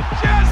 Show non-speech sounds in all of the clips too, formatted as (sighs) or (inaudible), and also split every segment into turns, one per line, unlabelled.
it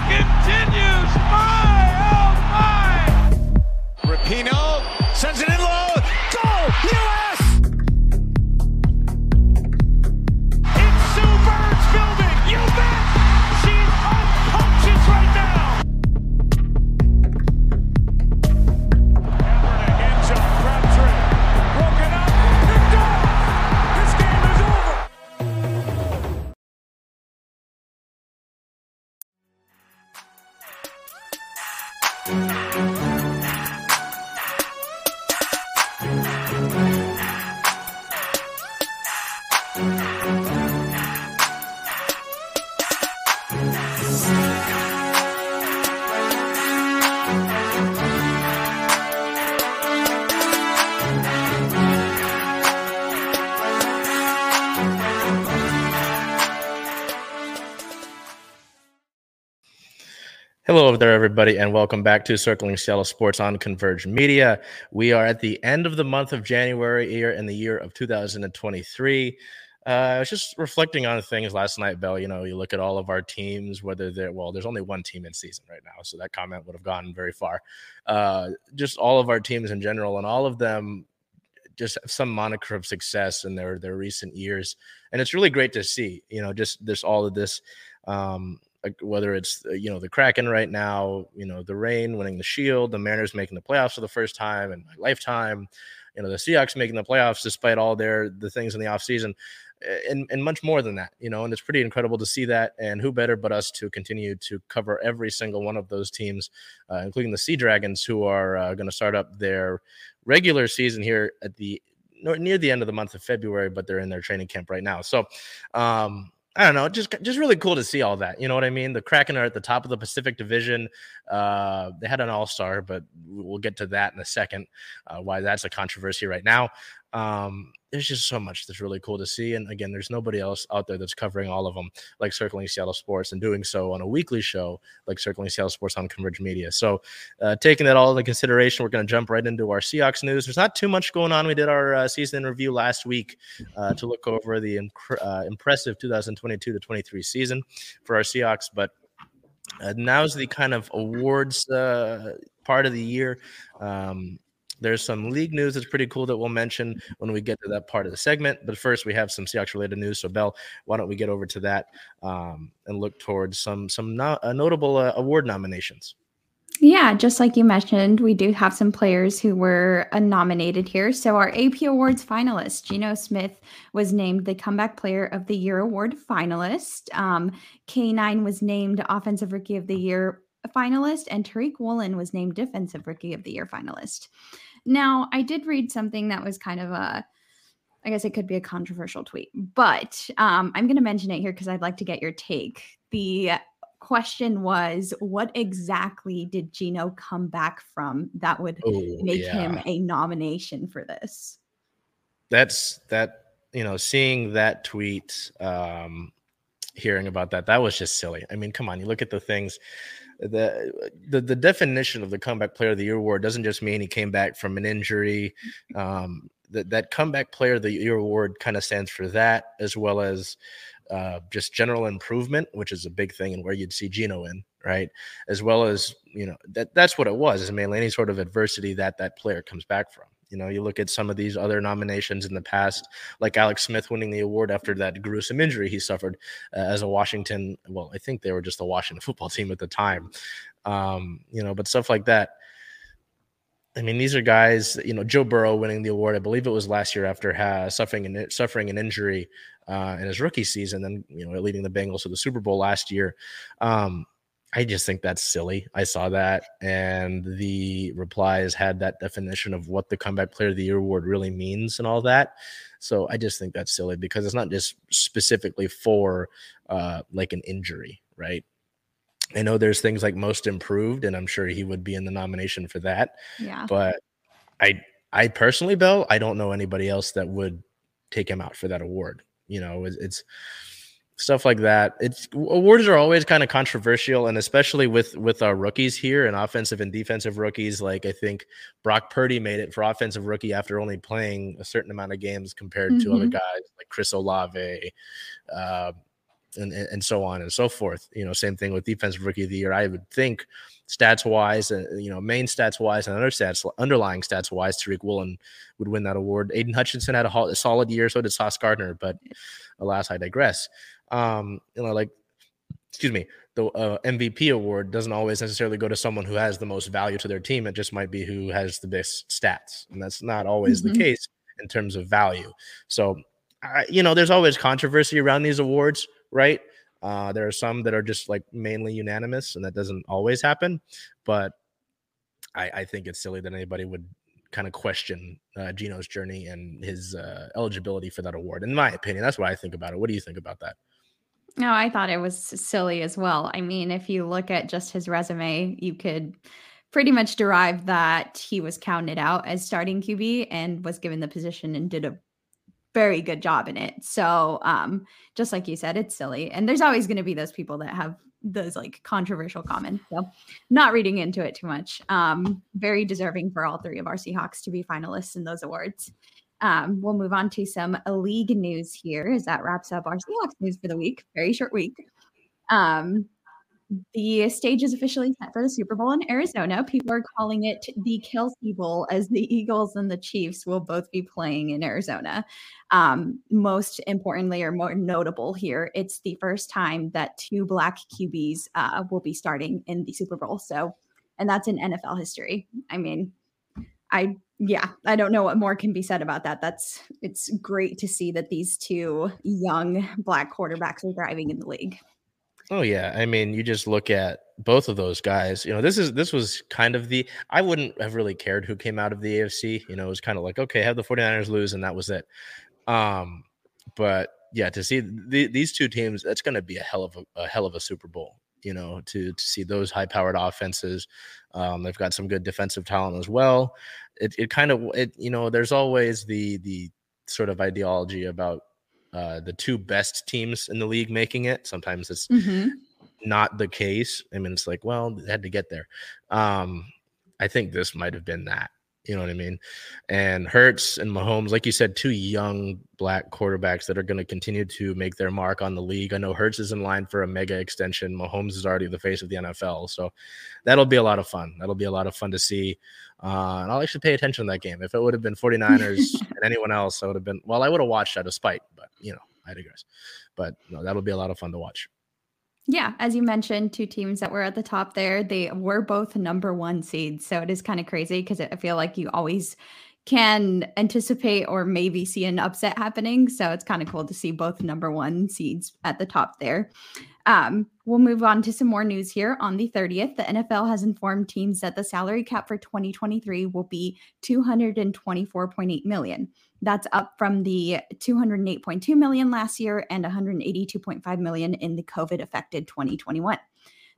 there, everybody, and welcome back to Circling Seattle Sports on Converge Media. We are at the end of the month of January here in the year of 2023. Uh, I was just reflecting on things last night, Bell. You know, you look at all of our teams, whether they're, well, there's only one team in season right now, so that comment would have gone very far. Uh, just all of our teams in general, and all of them just have some moniker of success in their their recent years, and it's really great to see. You know, just this all of this. Um, whether it's uh, you know the Kraken right now, you know the Reign winning the Shield, the Mariners making the playoffs for the first time in my lifetime, you know the Seahawks making the playoffs despite all their the things in the offseason, and and much more than that, you know, and it's pretty incredible to see that. And who better but us to continue to cover every single one of those teams, uh, including the Sea Dragons, who are uh, going to start up their regular season here at the near the end of the month of February, but they're in their training camp right now. So. um I don't know, just just really cool to see all that. You know what I mean? The Kraken are at the top of the Pacific Division. Uh, they had an All Star, but we'll get to that in a second. Uh, why that's a controversy right now. Um, there's just so much that's really cool to see, and again, there's nobody else out there that's covering all of them like Circling Seattle Sports and doing so on a weekly show like Circling Seattle Sports on Converge Media. So, uh, taking that all into consideration, we're going to jump right into our Seahawks news. There's not too much going on. We did our uh, season review last week uh, to look over the inc- uh, impressive 2022 to 23 season for our Seahawks, but uh, now's the kind of awards uh, part of the year. Um, there's some league news that's pretty cool that we'll mention when we get to that part of the segment. But first, we have some Seahawks related news. So, Bell, why don't we get over to that um, and look towards some some no- uh, notable uh, award nominations?
Yeah, just like you mentioned, we do have some players who were uh, nominated here. So, our AP Awards finalist, Geno Smith, was named the Comeback Player of the Year award finalist. Um, K9 was named Offensive Rookie of the Year finalist, and Tariq Woolen was named Defensive Rookie of the Year finalist. Now, I did read something that was kind of a I guess it could be a controversial tweet, but um, I'm going to mention it here because I'd like to get your take. The question was, what exactly did Geno come back from that would
Oh,
make
yeah.
him a nomination for this?
That's that. You know, seeing that tweet, um, hearing about that, that was just silly. I mean, come on, you look at the things. The, the the definition of the comeback player of the year award doesn't just mean he came back from an injury. Um, that that comeback player of the year award kind of stands for that, as well as uh, just general improvement, which is a big thing, and where you'd see Geno in, right? As well as you know that that's what it was. Is mainly any sort of adversity that that player comes back from. You know, you look at some of these other nominations in the past, like Alex Smith winning the award after that gruesome injury he suffered uh, as a Washington. Well, I think they were just a Washington (laughs) football team at the time. Um, you know, but stuff like that. I mean, these are guys. You know, Joe Burrow winning the award. I believe it was last year after ha- suffering an suffering an injury uh, in his rookie season, and you know, leading the Bengals to the Super Bowl last year. Um, I just think that's silly. I saw that, and the replies had that definition of what the comeback player of the year award really means and all that. So I just think that's silly because it's not just specifically for uh, like an injury, right? I know there's things like most improved, and I'm sure he would be in the nomination for that.
Yeah.
But I, I personally, Bill, I don't know anybody else that would take him out for that award. You know, it's, it's stuff like that. It's awards are always kind of controversial, and especially with with our rookies here and offensive and defensive rookies. Like I think Brock Purdy made it for offensive rookie after only playing a certain amount of games compared to other
Mhm.
guys like Chris Olave. Uh, and, and so on and so forth. You know, same thing with defensive rookie of the year. I would think stats wise, uh, you know, main stats wise and other stats, underlying stats wise, Tariq Woolen would win that award. Aidan Hutchinson had a, a solid year, so did Sauce Gardner, but alas, I digress. Um, you know, like, excuse me, the uh, MVP award doesn't always necessarily go to someone who has the most value to their team. It just might be who has the best stats, and that's not always mm-hmm. the case in terms of value. So, uh, you know, there's always controversy around these awards right? Uh, there are some that are just like mainly unanimous, and that doesn't always happen. But I, I think it's silly that anybody would kind of question uh, Geno's journey and his uh, eligibility for that award. In my opinion, that's what I think about it. What do you think about that?
No, I thought it was silly as well. I mean, if you look at just his resume, you could pretty much derive that he was counted out as starting QB and was given the position and did a very good job in it. So, um, just like you said, it's silly. And there's always going to be those people that have those like controversial comments. So, not reading into it too much. Um, very deserving for all three of our Seahawks to be finalists in those awards. Um, we'll move on to some league news here as that wraps up our Seahawks news for the week. Very short week. Um, the stage is officially set for the Super Bowl in Arizona. People are calling it the Kelce Bowl, as the Eagles and the Chiefs will both be playing in Arizona. Um, most importantly, or more notable here, it's the first time that two Black QBs uh, will be starting in the Super Bowl. So, and that's in NFL history. I mean, I yeah, I don't know what more can be said about that. That's it's great to see that these two young Black quarterbacks are thriving in the league.
Oh yeah, I mean, you just look at both of those guys. You know, this is this was kind of the I wouldn't have really cared who came out of the AFC. You know, it was kind of like, okay, have the 49ers lose and that was it. Um, but yeah, to see the, these two teams, that's going to be a hell of a, a, hell of a Super Bowl. You know, to to see those high powered offenses. Um, they've got some good defensive talent as well. It it kind of it you know, there's always the the sort of ideology about uh, the two best teams in the league making it. Sometimes it's mm-hmm. not the case. I mean, it's like, well, they had to get there. Um, I think this might have been that. You know what I mean? And Hurts and Mahomes, like you said, two young black quarterbacks that are going to continue to make their mark on the league. I know Hurts is in line for a mega extension. Mahomes is already the face of the NFL. So that'll be a lot of fun. That'll be a lot of fun to see. Uh, and I'll actually pay attention to that game. If it would have been 49ers (laughs) and anyone else, I would have been, well, I would have watched out of spite, but you know, I digress. But no, that'll be a lot of fun to watch.
Yeah, as you mentioned, two teams that were at the top there, they were both number one seeds. So it is kind of crazy because I feel like you always can anticipate or maybe see an upset happening. So it's kind of cool to see both number one seeds at the top there. Um, we'll move on to some more news here. On the 30th, the NFL has informed teams that the salary cap for 2023 will be 224.8 million. That's up from the 208.2 million last year and 182.5 million in the COVID affected 2021.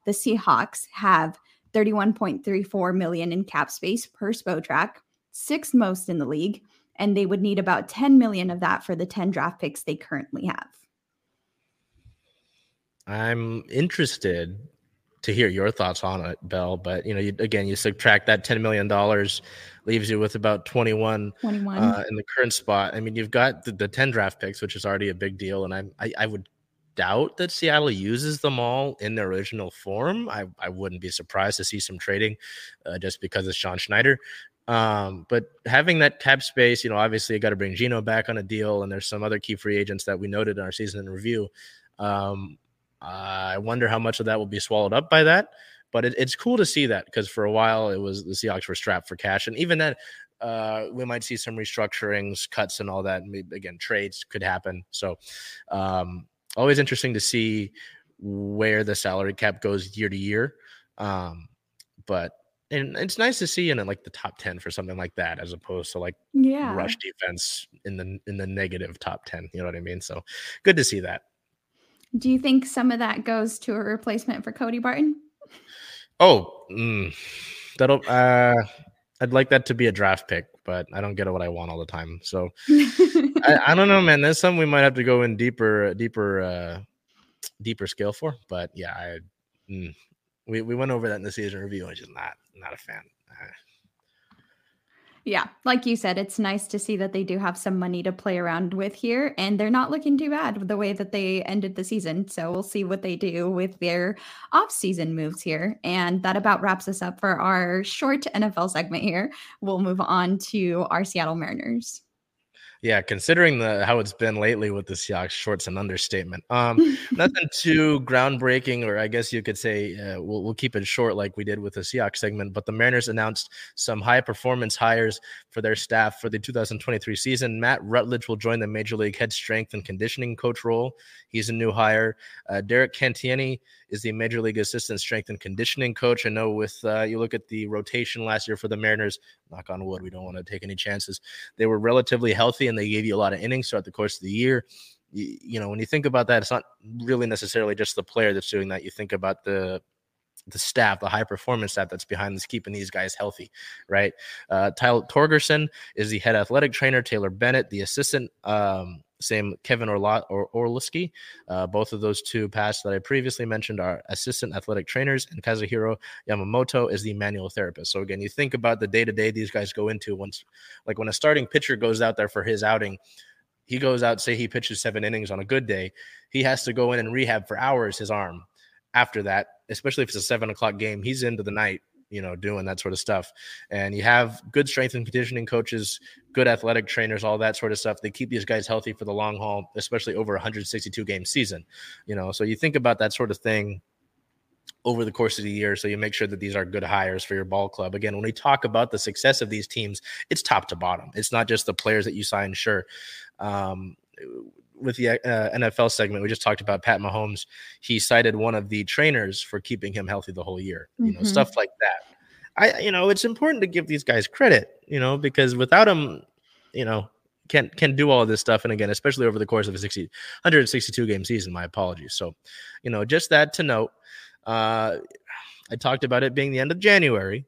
The Seahawks have 31.34 million in cap space per Spotrac, sixth most in the league, and they would need about 10 million of that for the 10 draft picks they currently have.
I'm interested to hear your thoughts on it, Bell. But you know, you, again, you subtract that ten million dollars, leaves you with about 21, 21. Uh, in the current spot. I mean, you've got the, the, ten draft picks, which is already a big deal, and I, I, I would doubt that Seattle uses them all in their original form. I, I wouldn't be surprised to see some trading, uh, just because it's Sean Schneider. Um, but having that cap space, you know, obviously you got to bring Geno back on a deal, and there's some other key free agents that we noted in our season in review. Um, I wonder how much of that will be swallowed up by that. But it, it's cool to see that because for a while it was the Seahawks were strapped for cash, and even then, uh, we might see some restructurings, cuts, and all that. Maybe, again, trades could happen. So, um, always interesting to see where the salary cap goes year to year. Um, but and it's nice to see in like the top 10 for something like that as opposed to like
yeah
rush defense in the in the negative top 10 you know what i mean so good to see that
do you think some of that goes to a replacement for Cody Barton?
Oh, mm, that'll. Uh, I'd like that to be a draft pick, but I don't get what I want all the time. So I, I, don't know, (laughs) man. there's something we might have to go in deeper, deeper, uh, deeper scale for. But yeah, I, mm, we we went over that in the season review. I'm just not not a fan.
Yeah, like you said, it's nice to see that they do have some money to play around with here, and they're not looking too bad with the way that they ended the season. So we'll see what they do with their off-season moves here. And that about wraps us up for our short NFL segment here. We'll move on to our Seattle Mariners.
Yeah, considering the how it's been lately with the Seahawks, short's an understatement. Um, (laughs) nothing too groundbreaking, or I guess you could say uh, we'll, we'll keep it short, like we did with the Seahawks segment. But the Mariners announced some high performance hires for their staff for the 2023 season. Matt Rutledge will join the Major League Head Strength and Conditioning Coach role. He's a new hire. Uh, Derek Cantiani is the Major League Assistant Strength and Conditioning Coach. I know with uh, you look at the rotation last year for the Mariners, knock on wood, we don't want to take any chances. They were relatively healthy and they gave you a lot of innings throughout the course of the year. You, you know, when you think about that, it's not really necessarily just the player that's doing that. You think about the the staff, the high performance staff that's behind this, keeping these guys healthy, right? Uh, Tyler Torgerson is the head athletic trainer. Taylor Bennett, the assistant um, same Kevin Orla- or. Uh, both of those two past that I previously mentioned are assistant athletic trainers, and Kazuhiro Yamamoto is the manual therapist. So again, you think about the day to day these guys go into once, like when a starting pitcher goes out there for his outing. He goes out, say he pitches seven innings on a good day. He has to go in and rehab for hours his arm. After that, especially if it's a seven o'clock game, he's into the night you know, doing that sort of stuff. And you have good strength and conditioning coaches, good athletic trainers, all that sort of stuff. They keep these guys healthy for the long haul, especially over 162 game season. You know, so you think about that sort of thing over the course of the year so you make sure that these are good hires for your ball club again when we talk about the success of these teams it's top to bottom it's not just the players that you sign sure um, with the uh, NFL segment, we just talked about Pat Mahomes. He cited one of the trainers for keeping him healthy the whole year. You know, mm-hmm. stuff like that. I, you know, it's important to give these guys credit. You know, because without them, you know, can can do all this stuff. And again, especially over the course of a 60, 162 game season. My apologies. So, you know, just that to note. Uh, I talked about it being the end of January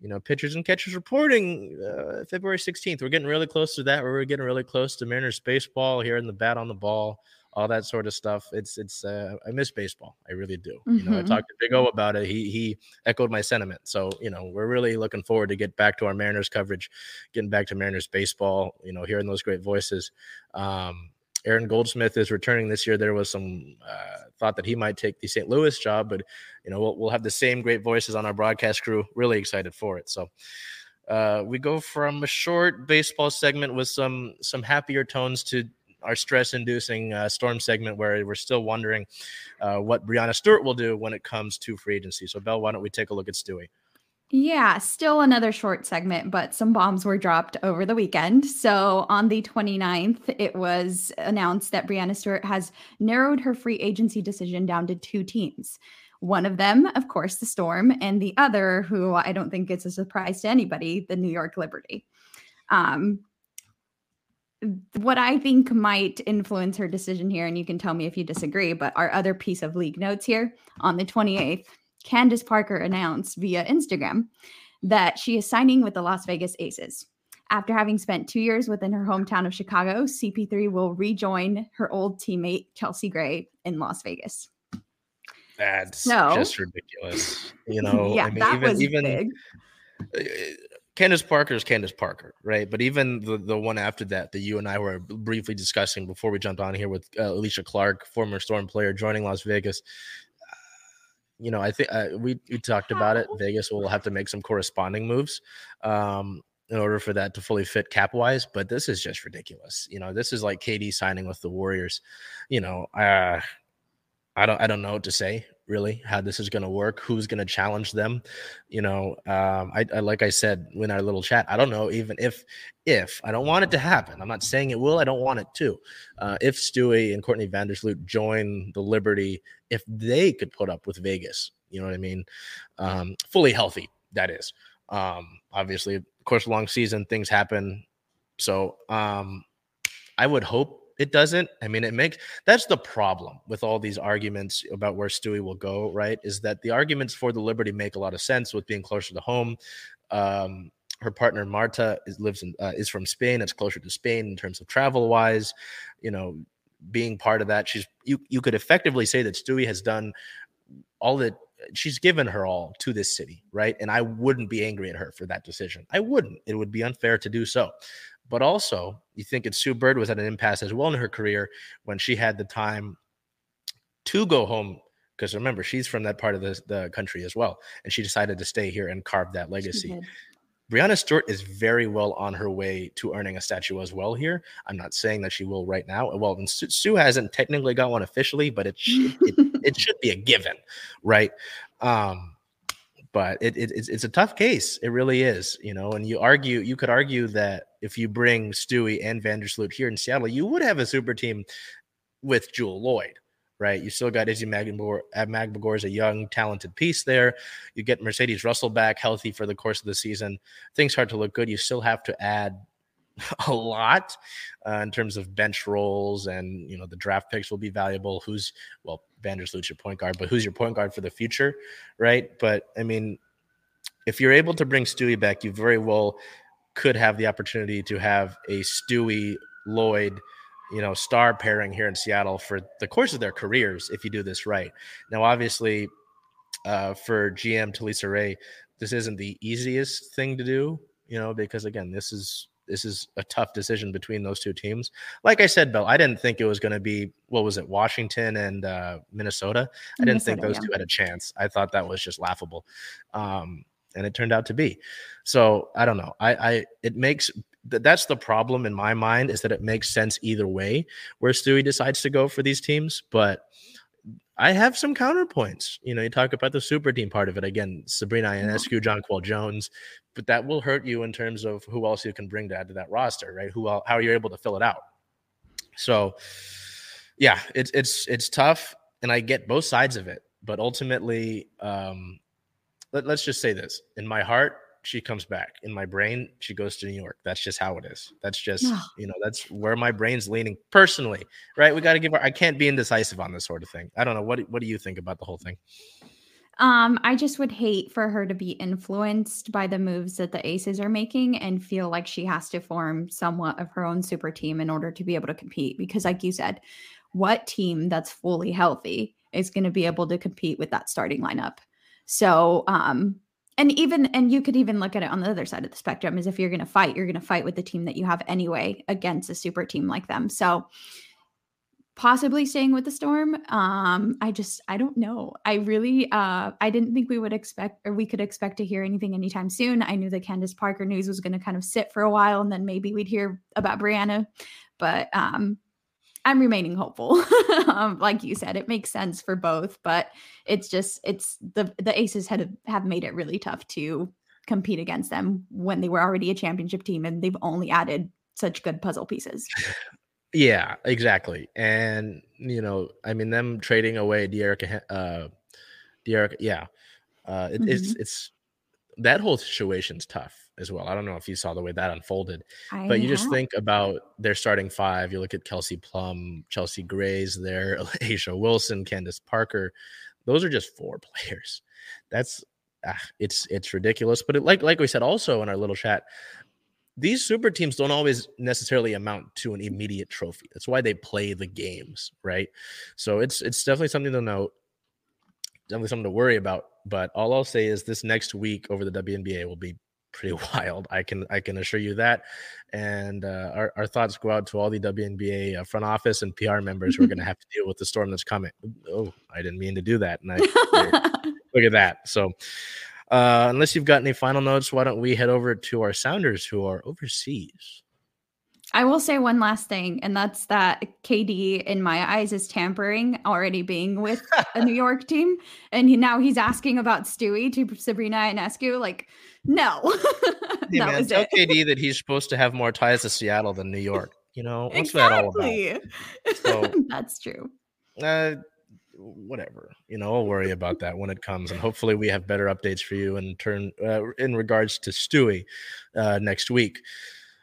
you know, pitchers and catchers reporting uh, February 16th. We're getting really close to that. We're getting really close to Mariners baseball here in the bat on the ball, all that sort of stuff. It's it's uh, I miss baseball. I really do. Mm-hmm. You know, I mm-hmm. talked to Big O about it. He he echoed my sentiment. So you know, we're really looking forward to get back to our Mariners coverage, getting back to Mariners baseball. You know, hearing those great voices. Um, Aaron Goldsmith is returning this year. There was some uh, thought that he might take the St. Louis job, but you know we'll, we'll have the same great voices on our broadcast crew. Really excited for it. So uh, we go from a short baseball segment with some some happier tones to our stress-inducing uh, storm segment where we're still wondering uh, what Breanna Stewart will do when it comes to free agency. So Bell, why don't we take a look at Stewie?
Yeah, still another short segment, but some bombs were dropped over the weekend. So on the 29th, it was announced that Breanna Stewart has narrowed her free agency decision down to two teams. One of them, of course, the Storm, and the other, who I don't think it's a surprise to anybody, the New York Liberty. Um, what I think might influence her decision here, and you can tell me if you disagree, but our other piece of league notes here on the 28th, Candace Parker announced via Instagram that she is signing with the Las Vegas Aces. After having spent two years within her hometown of Chicago, CP3 will rejoin her old teammate Chelsea Gray in Las Vegas.
That's so, just ridiculous. You know, (laughs)
yeah, I mean, that even, was even big.
Uh, Candace Parker is Candace Parker, right? But even the, the one after that, that you and I were briefly discussing before we jumped on here with uh, Alysha Clark, former Storm player, joining Las Vegas you know, I think uh, we we talked about it. Vegas will have to make some corresponding moves um, in order for that to fully fit cap wise. But this is just ridiculous. You know, this is like KD signing with the Warriors. You know, uh, I don't I don't know what to say really how this is going to work who's going to challenge them you know um, I, I, like i said in our little chat i don't know even if if i don't want it to happen i'm not saying it will i don't want it to uh, if stewie and courtney vandersloot join the liberty if they could put up with vegas you know what i mean um, fully healthy that is um, obviously of course long season things happen so um, i would hope it doesn't. I mean, it makes that's the problem with all these arguments about where Stewie will go, right? Is that the arguments for the Liberty make a lot of sense with being closer to home. Um, her partner Marta is, lives in uh, is from Spain. It's closer to Spain in terms of travel wise. You know, being part of that, she's you you could effectively say that Stewie has done all that she's given her all to this city, right? And I wouldn't be angry at her for that decision. I wouldn't. It would be unfair to do so. But also, you think it's Sue Bird was at an impasse as well in her career when she had the time to go home. Because remember, she's from that part of the, the country as well. And she decided to stay here and carve that legacy. Breanna Stewart is very well on her way to earning a statue as well here. I'm not saying that she will right now. Well, Sue hasn't technically got one officially, but it should, it, it (laughs) should be a given, right? Um, but it, it, it's, it's a tough case. It really is, you know. And you argue, you could argue that if you bring Stewie and Vandersloot here in Seattle, you would have a super team with Jewell Loyd, right? You still got Ezi Magbegor. Magbegor is a young, talented piece there. You get Mercedes Russell back healthy for the course of the season. Things start to look good. You still have to add (laughs) a lot uh, in terms of bench roles, and you know the draft picks will be valuable. Who's well, Vandersloot's your point guard, but who's your point guard for the future, right? But I mean, if you're able to bring Stewie back, you very well could have the opportunity to have a Stewie Loyd, you know, star pairing here in Seattle for the course of their careers if you do this right. Now, obviously, uh, for GM Talisa Rhea, this isn't the easiest thing to do, you know, because again, this is this is a tough decision between those two teams. Like I said, Bill, I didn't think it was going to be what was it, Washington and uh, Minnesota. I didn't think those yeah. two had a chance. I thought that was just laughable, um, and it turned out to be. So I don't know. I, I it makes that's the problem in my mind is that it makes sense either way where Stewie decides to go for these teams, but I have some counterpoints. You know, you talk about the super team part of it again, Sabrina Ionescu, Jonquel Jones, but that will hurt you in terms of who else you can bring to add to that roster, right? Who how are you able to fill it out? So, yeah, it's it's it's tough, and I get both sides of it, but ultimately, um, let, let's just say this: in my heart, she comes back. In my brain, she goes to New York. That's just how it is. That's just, you know, that's where my brain's leaning personally, right? We got to give her, I can't be indecisive on this sort of thing. I don't know. What, what do you think about the whole thing?
Um, I just would hate for her to be influenced by the moves that the Aces are making and feel like she has to form somewhat of her own super team in order to be able to compete. Because, like you said, what team that's fully healthy is going to be able to compete with that starting lineup? So, um, and even and you could even look at it on the other side of the spectrum is if you're going to fight you're going to fight with the team that you have anyway against a super team like them. So possibly staying with the storm um i just i don't know. I really uh i didn't think we would expect or we could expect to hear anything anytime soon. I knew the candace parker news was going to kind of sit for a while and then maybe we'd hear about Breanna, but um I'm remaining hopeful. (laughs) um, like you said, it makes sense for both, but it's just it's the the Aces had have made it really tough to compete against them when they were already a championship team and they've only added such good puzzle pieces. (laughs)
Yeah, exactly. And you know, I mean, them trading away Dearica, uh, yeah, uh, it, mm-hmm. it's it's that whole situation's tough as well. I don't know if you saw the way that unfolded, I but you have. just think about their starting five. You look at Kelsey Plum, Chelsea Gray's there, (laughs) A'ja Wilson, Candace Parker. Those are just four (laughs) players. That's ah, it's it's ridiculous. But it, like like we said also in our little chat, these super teams don't always necessarily amount to an immediate trophy. That's why they play the games, right? So it's it's definitely something to note. Definitely something to worry about. But all I'll say is this next week over the WNBA will be pretty (laughs) wild. I can I can assure you that. And uh, our, our thoughts go out to all the WNBA uh, front office and PR members who are going (laughs) to have to deal with the storm that's coming. Oh, I didn't mean to do that. And I, (laughs) look at that. So, uh, unless you've got any final notes, why don't we head over to our sounders who are overseas?
I will say one last thing, and that's that KD, in my eyes, is tampering already being with a New York (laughs) team. And he, now he's asking about Stewie to Sabrina and Ionescu. Like, no. (laughs)
hey, that man, was tell it. KD that he's supposed to have more ties to Seattle than New York. You know, what's exactly. that
all about? So, (laughs) that's true.
Uh, whatever you know i'll worry about that when it comes and hopefully we have better updates for you in turn uh, in regards to stewie uh, next week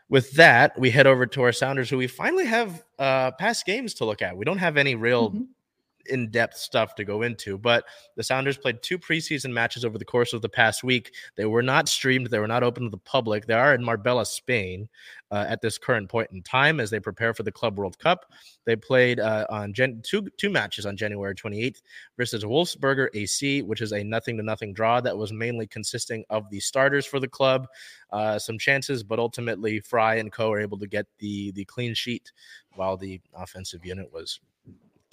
with that, we head over to our Sounders, who we finally have uh, past games to look at. We don't have any real, mm-hmm. In depth stuff to go into. But the Sounders played two preseason matches over the course of the past week. They were not streamed, they were not open to the public. They are in Marbella, Spain uh, at this current point in time as they prepare for the Club World Cup. They played uh, on Gen- two, two matches on January 28th versus Wolfsberger AC, which is a nothing to nothing draw that was mainly consisting of the starters for the club. Uh, some chances, but ultimately Frei and Co. are able to get the the clean sheet while the offensive unit was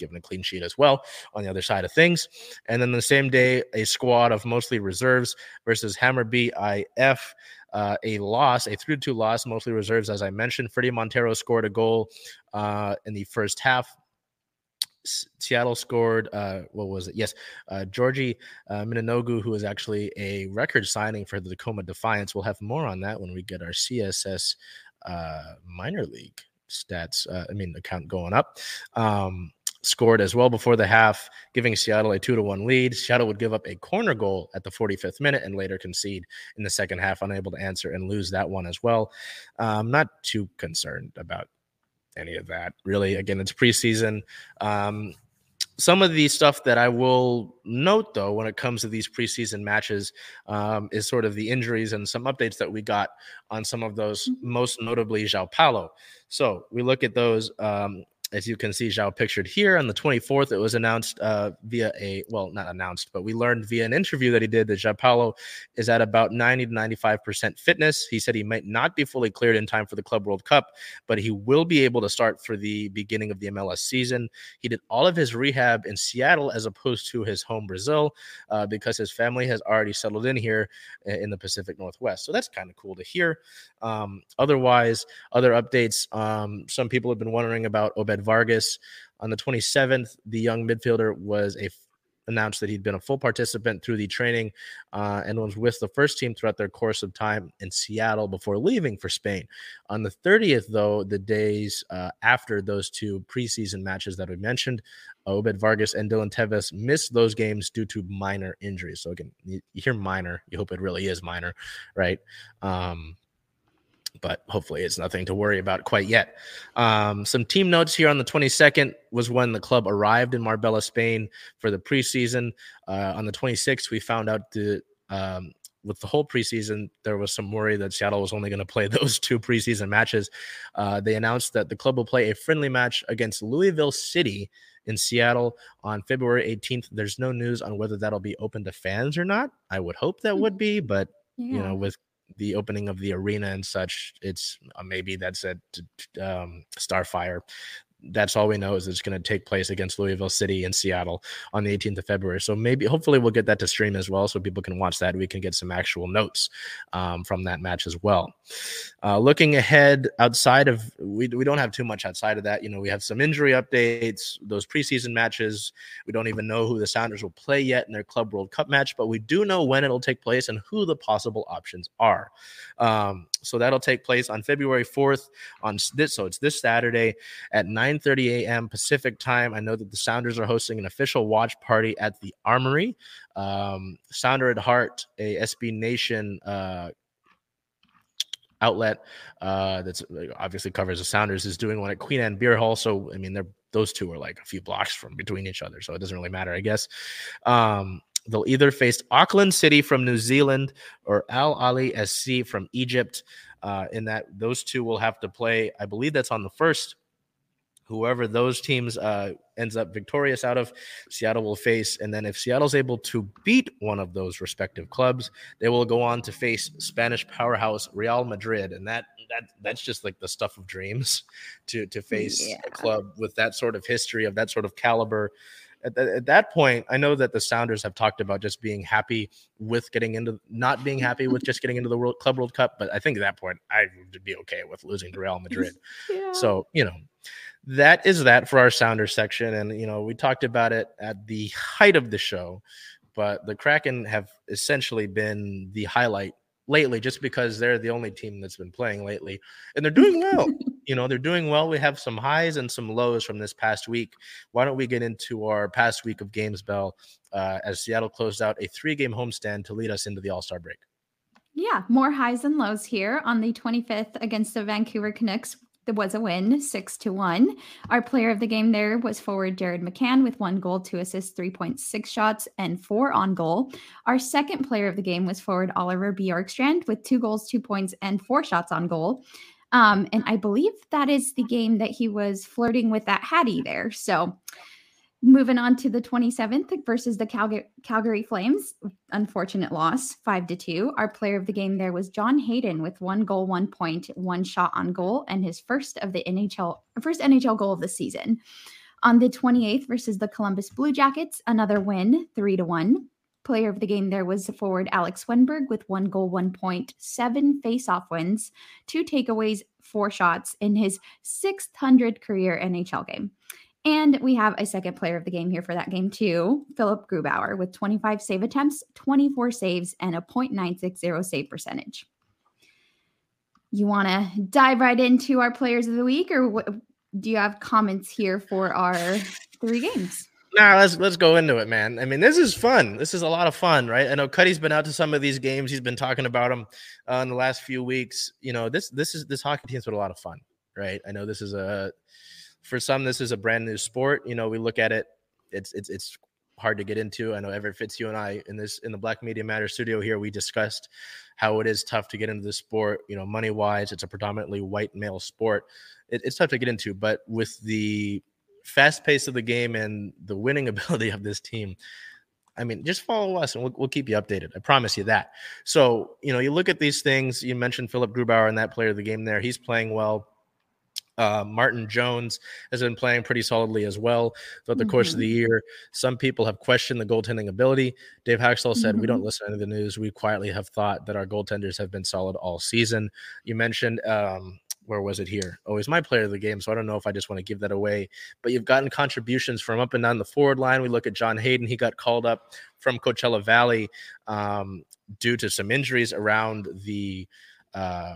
given a clean sheet as well on the other side of things. And then the same day, a squad of mostly reserves versus Hammarby IF. Uh, a loss, a 3 2 loss, mostly reserves, as I mentioned. Fredy Montero scored a goal uh, in the first half. Seattle scored, uh, what was it? Yes, uh, Georgi uh, Minoungou, who is actually a record signing for the Tacoma Defiance. We'll have more on that when we get our CSS uh, minor league stats, I mean, account going up. Um, scored as well before the half, giving Seattle a two to one lead. Seattle would give up a corner goal at the 45th minute and later concede in the second half, unable to answer and lose that one as well. I'm um, not too concerned about any of that, really. Again, it's preseason. Um, some of the stuff that I will note, though, when it comes to these preseason matches, um, is sort of the injuries and some updates that we got on some of those, mm-hmm. most notably João Paulo. So we look at those. Um, as you can see, João pictured here on the 24th, it was announced uh, via a well, not announced, but we learned via an interview that he did that João Paulo is at about 90 to 95 percent fitness. He said he might not be fully cleared in time for the Club World Cup, but he will be able to start for the beginning of the MLS season. He did all of his rehab in Seattle as opposed to his home Brazil uh, because his family has already settled in here in the Pacific Northwest. So that's kind of cool to hear. Um, otherwise, other updates. Um, some people have been wondering about Obed Vargas. On the 27th, the young midfielder was a announced that he'd been a full participant through the training uh, and was with the first team throughout their course of time in Seattle before leaving for Spain. On the 30th, though, the days uh, after those two preseason matches that we mentioned, Obed Vargas and Dylan Teves missed those games due to minor injuries. So again, you hear minor, you hope it really is minor, right? Um, but hopefully it's nothing to worry about quite yet. Um, some team notes here on the 22nd was when the club arrived in Marbella, Spain for the preseason. Uh, on the 26th, we found out that um, with the whole preseason, there was some worry that Seattle was only going to play (laughs) those two preseason matches. Uh, they announced that the club will play a friendly match against Louisville City in Seattle on February 18th. There's no news on whether that'll be open to fans or not. I would hope that would be, but yeah. you know, with the opening of the arena and such. It's uh, maybe that's at um, Starfire that's all we know is it's going to take place against Louisville City in Seattle on the 18th of February. So maybe, hopefully, we'll get that to stream as well, so people can watch that. We can get some actual notes um, from that match as well. Uh, looking ahead, outside of we we don't have too much outside of that. You know, we have some injury updates, those preseason matches. We don't even know who the Sounders will play yet in their Club World Cup match, but we do know when it'll take place and who the possible options are. Um, so that'll take place on February 4th on this. So it's this Saturday at 9:30 a.m. Pacific time. I know that the Sounders are hosting an official watch party at the Armory. Um, Sounder at Heart, a SB Nation uh, outlet uh, that's obviously covers the Sounders is doing one at Queen Anne Beer Hall. So I mean, they're those two are like a few blocks from between each other, so it doesn't really matter, I guess. Um, They'll either face Auckland City from New Zealand or Al Ahly SC from Egypt. Uh, in that those two will have to play. I believe that's on the first. Whoever those teams uh, ends up victorious out of, Seattle will face. And then if Seattle's able to beat one of those respective clubs, they will go on to face Spanish powerhouse Real Madrid. And that that that's just like the stuff of dreams (laughs) to to face yeah. a club with that sort of history of that sort of caliber at, at, that point, I know that the Sounders have talked about just being happy with getting into, not being (laughs) happy with just getting into the World Club World Cup. But I think at that point, I would be okay with losing to Real Madrid. (laughs) yeah. So you know, that is that for our Sounders section, and you know, we talked about it at the height of the show. But the Kraken have essentially been the highlight lately just because they're the only team that's been playing lately and they're doing well. (laughs) you know, they're doing well. We have some highs and some lows from this past week. Why don't we get into our past week of games, Bell, uh, as Seattle closed out a three game homestand to lead us into the All Star break?
Yeah, more highs and lows here on the 25th against the Vancouver Canucks. There was a win, six to one. Our player of the game there was forward Jared McCann with one goal, two assists, 3.6 shots, and four on goal. Our second player of the game was forward Oliver Bjorkstrand with two goals, two points, and four shots on goal. Um, and I believe that is the game that he was flirting with that Hattie there. So Moving on to the 27th versus the Calgary, Calgary Flames. Unfortunate loss, five to two. Our player of the game there was John Hayden with one goal, one point, one shot on goal, and his first of the NHL first NHL goal of the season. On the 28th versus the Columbus Blue Jackets, another win, three to one. Player of the game there was forward Alex Wennberg with one goal, one point, seven face-off wins, two takeaways, four shots in his 600 career NHL game. And we have a second player of the game here for that game, too, Philip Grubauer, with 25 save attempts, 24 saves, and a .960 save percentage. You want to dive right into our players of the week, or what, do you have comments here for our three games?
Nah, let's let's go into it, man. I mean, this is fun. This is a lot of fun, right? I know Cuddy's been out to some of these games. He's been talking about them uh, in the last few weeks. You know, this this is this hockey team's been a lot of fun, right? I know this is a for some, this is a brand new sport. You know, we look at it, it's it's it's hard to get into. I know Everett Fitz, you and I in this in the Black Media Matter studio here, we discussed how it is tough to get into the sport. You know, money wise, it's a predominantly white male sport. It, it's tough to get into, but with the fast pace of the game and the winning (laughs) ability of this team, I mean, just follow us and we'll, we'll keep you updated. I promise you that. So, you know, you look at these things. You mentioned Philip Grubauer and that player of the game there. He's playing well. Uh, Martin Jones has been playing pretty solidly as well throughout the mm-hmm. course of the mm-hmm. year. Some people have questioned the goaltending ability. Dave Hakstol said, mm-hmm. We don't mm-hmm. listen to the news. We quietly have thought that our goaltenders have been solid all season. You mentioned, um, where was it here? Oh, he's my player of the game. So I don't know if I just want to give that away. But you've gotten contributions from up and down the forward line. We look at John Hayden. He got called up from Coachella Valley um, due to some injuries around the. Uh,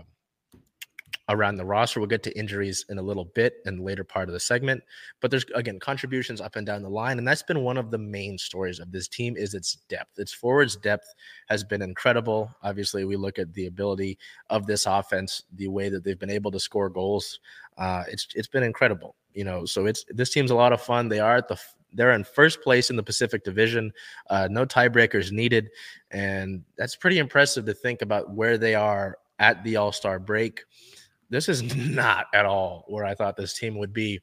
around the roster. We'll get to injuries in a little bit in the later part of the segment. But there's again contributions up and down the line, and that's been one of the main stories of this team is its depth. Its forwards depth has been incredible. Obviously, we look at the ability of this offense, the way that they've been able to score goals. Uh, it's it's been incredible. You know, so it's this team's a lot of fun. They are at the they're in first place in the Pacific Division. Uh, no tiebreakers needed, and that's pretty impressive to think about where they are at the All Star break this is (laughs) not at all where I thought this team would be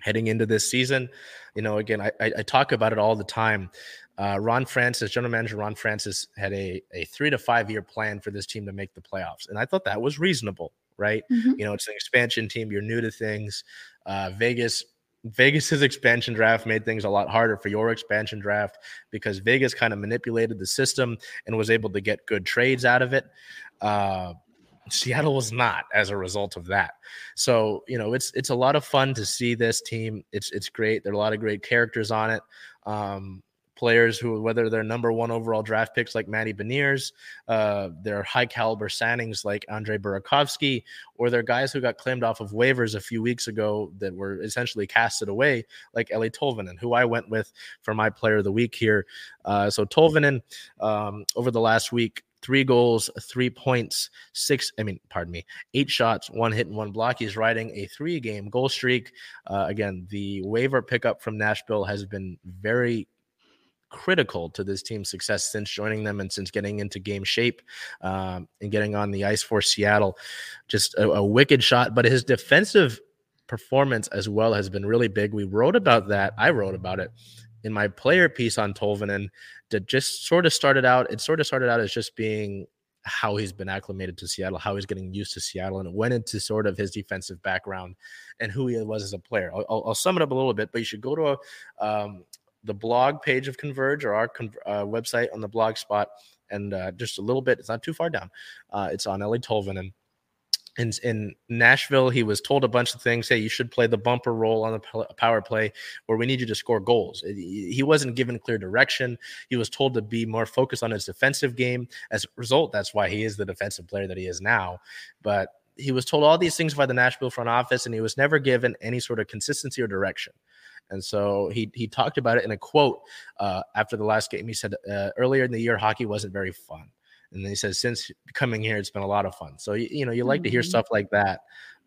heading into this season. You know, again, I, I, talk about it all the time. Uh, Ron Francis, general manager Ron Francis, had a, a three to five year plan for this team to make the playoffs. And I thought that was reasonable, right? Mm-hmm. You know, it's an expansion team. You're new to things. Uh, Vegas Vegas's (laughs) expansion draft made things a lot harder for your expansion draft because Vegas kind of manipulated the system and was able to get good trades out of it. Uh, Seattle was not as a result of that. So, you know, it's it's a lot of fun to see this team. It's it's great. There are a lot of great characters on it. Um, players who, whether they're number one overall draft picks like Matty Beniers, uh, they're high caliber signings like Andre Burakovsky, or they're guys who got claimed off of waivers a few weeks ago that were essentially casted away, like Eeli Tolvanen, who I went with for my player of the week here. Uh, so Tolvanen, um, over the last week, three goals, three points, six, I mean, pardon me, eight shots, one hit, and one block. He's riding a three game goal streak. Uh, again, the waiver pickup from Nashville has been very critical to this team's success since joining them and since getting into game shape um, and getting on the ice for Seattle. Just a, a wicked shot, but his defensive performance as well has been really big. We wrote about that. I wrote about it in my player piece on Tolvanen that just sort of started out, it sort of started out as just being how he's been acclimated to Seattle, how he's getting used to Seattle, and it went into sort of his defensive background and who he was as a player. I'll, I'll sum it up a little bit, but you should go to a, um, the blog page of Converge or our uh, website on the blog spot and uh, just a little bit. It's not too far down. Uh, it's on Eeli Tolvanen in, in Nashville, he was told a bunch of things. Hey, you should play the bumper role on the power play where we need you to score goals. He wasn't given clear direction. He was told to be more focused on his defensive game. As a result, that's why he is the defensive player that he is now. But he was told all these things by the Nashville front office, and he was never given any sort of consistency or direction. And so he he talked about it in a quote uh, after the last game. He said, uh, "Earlier in the year, hockey wasn't very fun." And then he says, since coming here, it's been a lot of fun. So, you, you know, you like mm-hmm. to hear mm-hmm. stuff like that.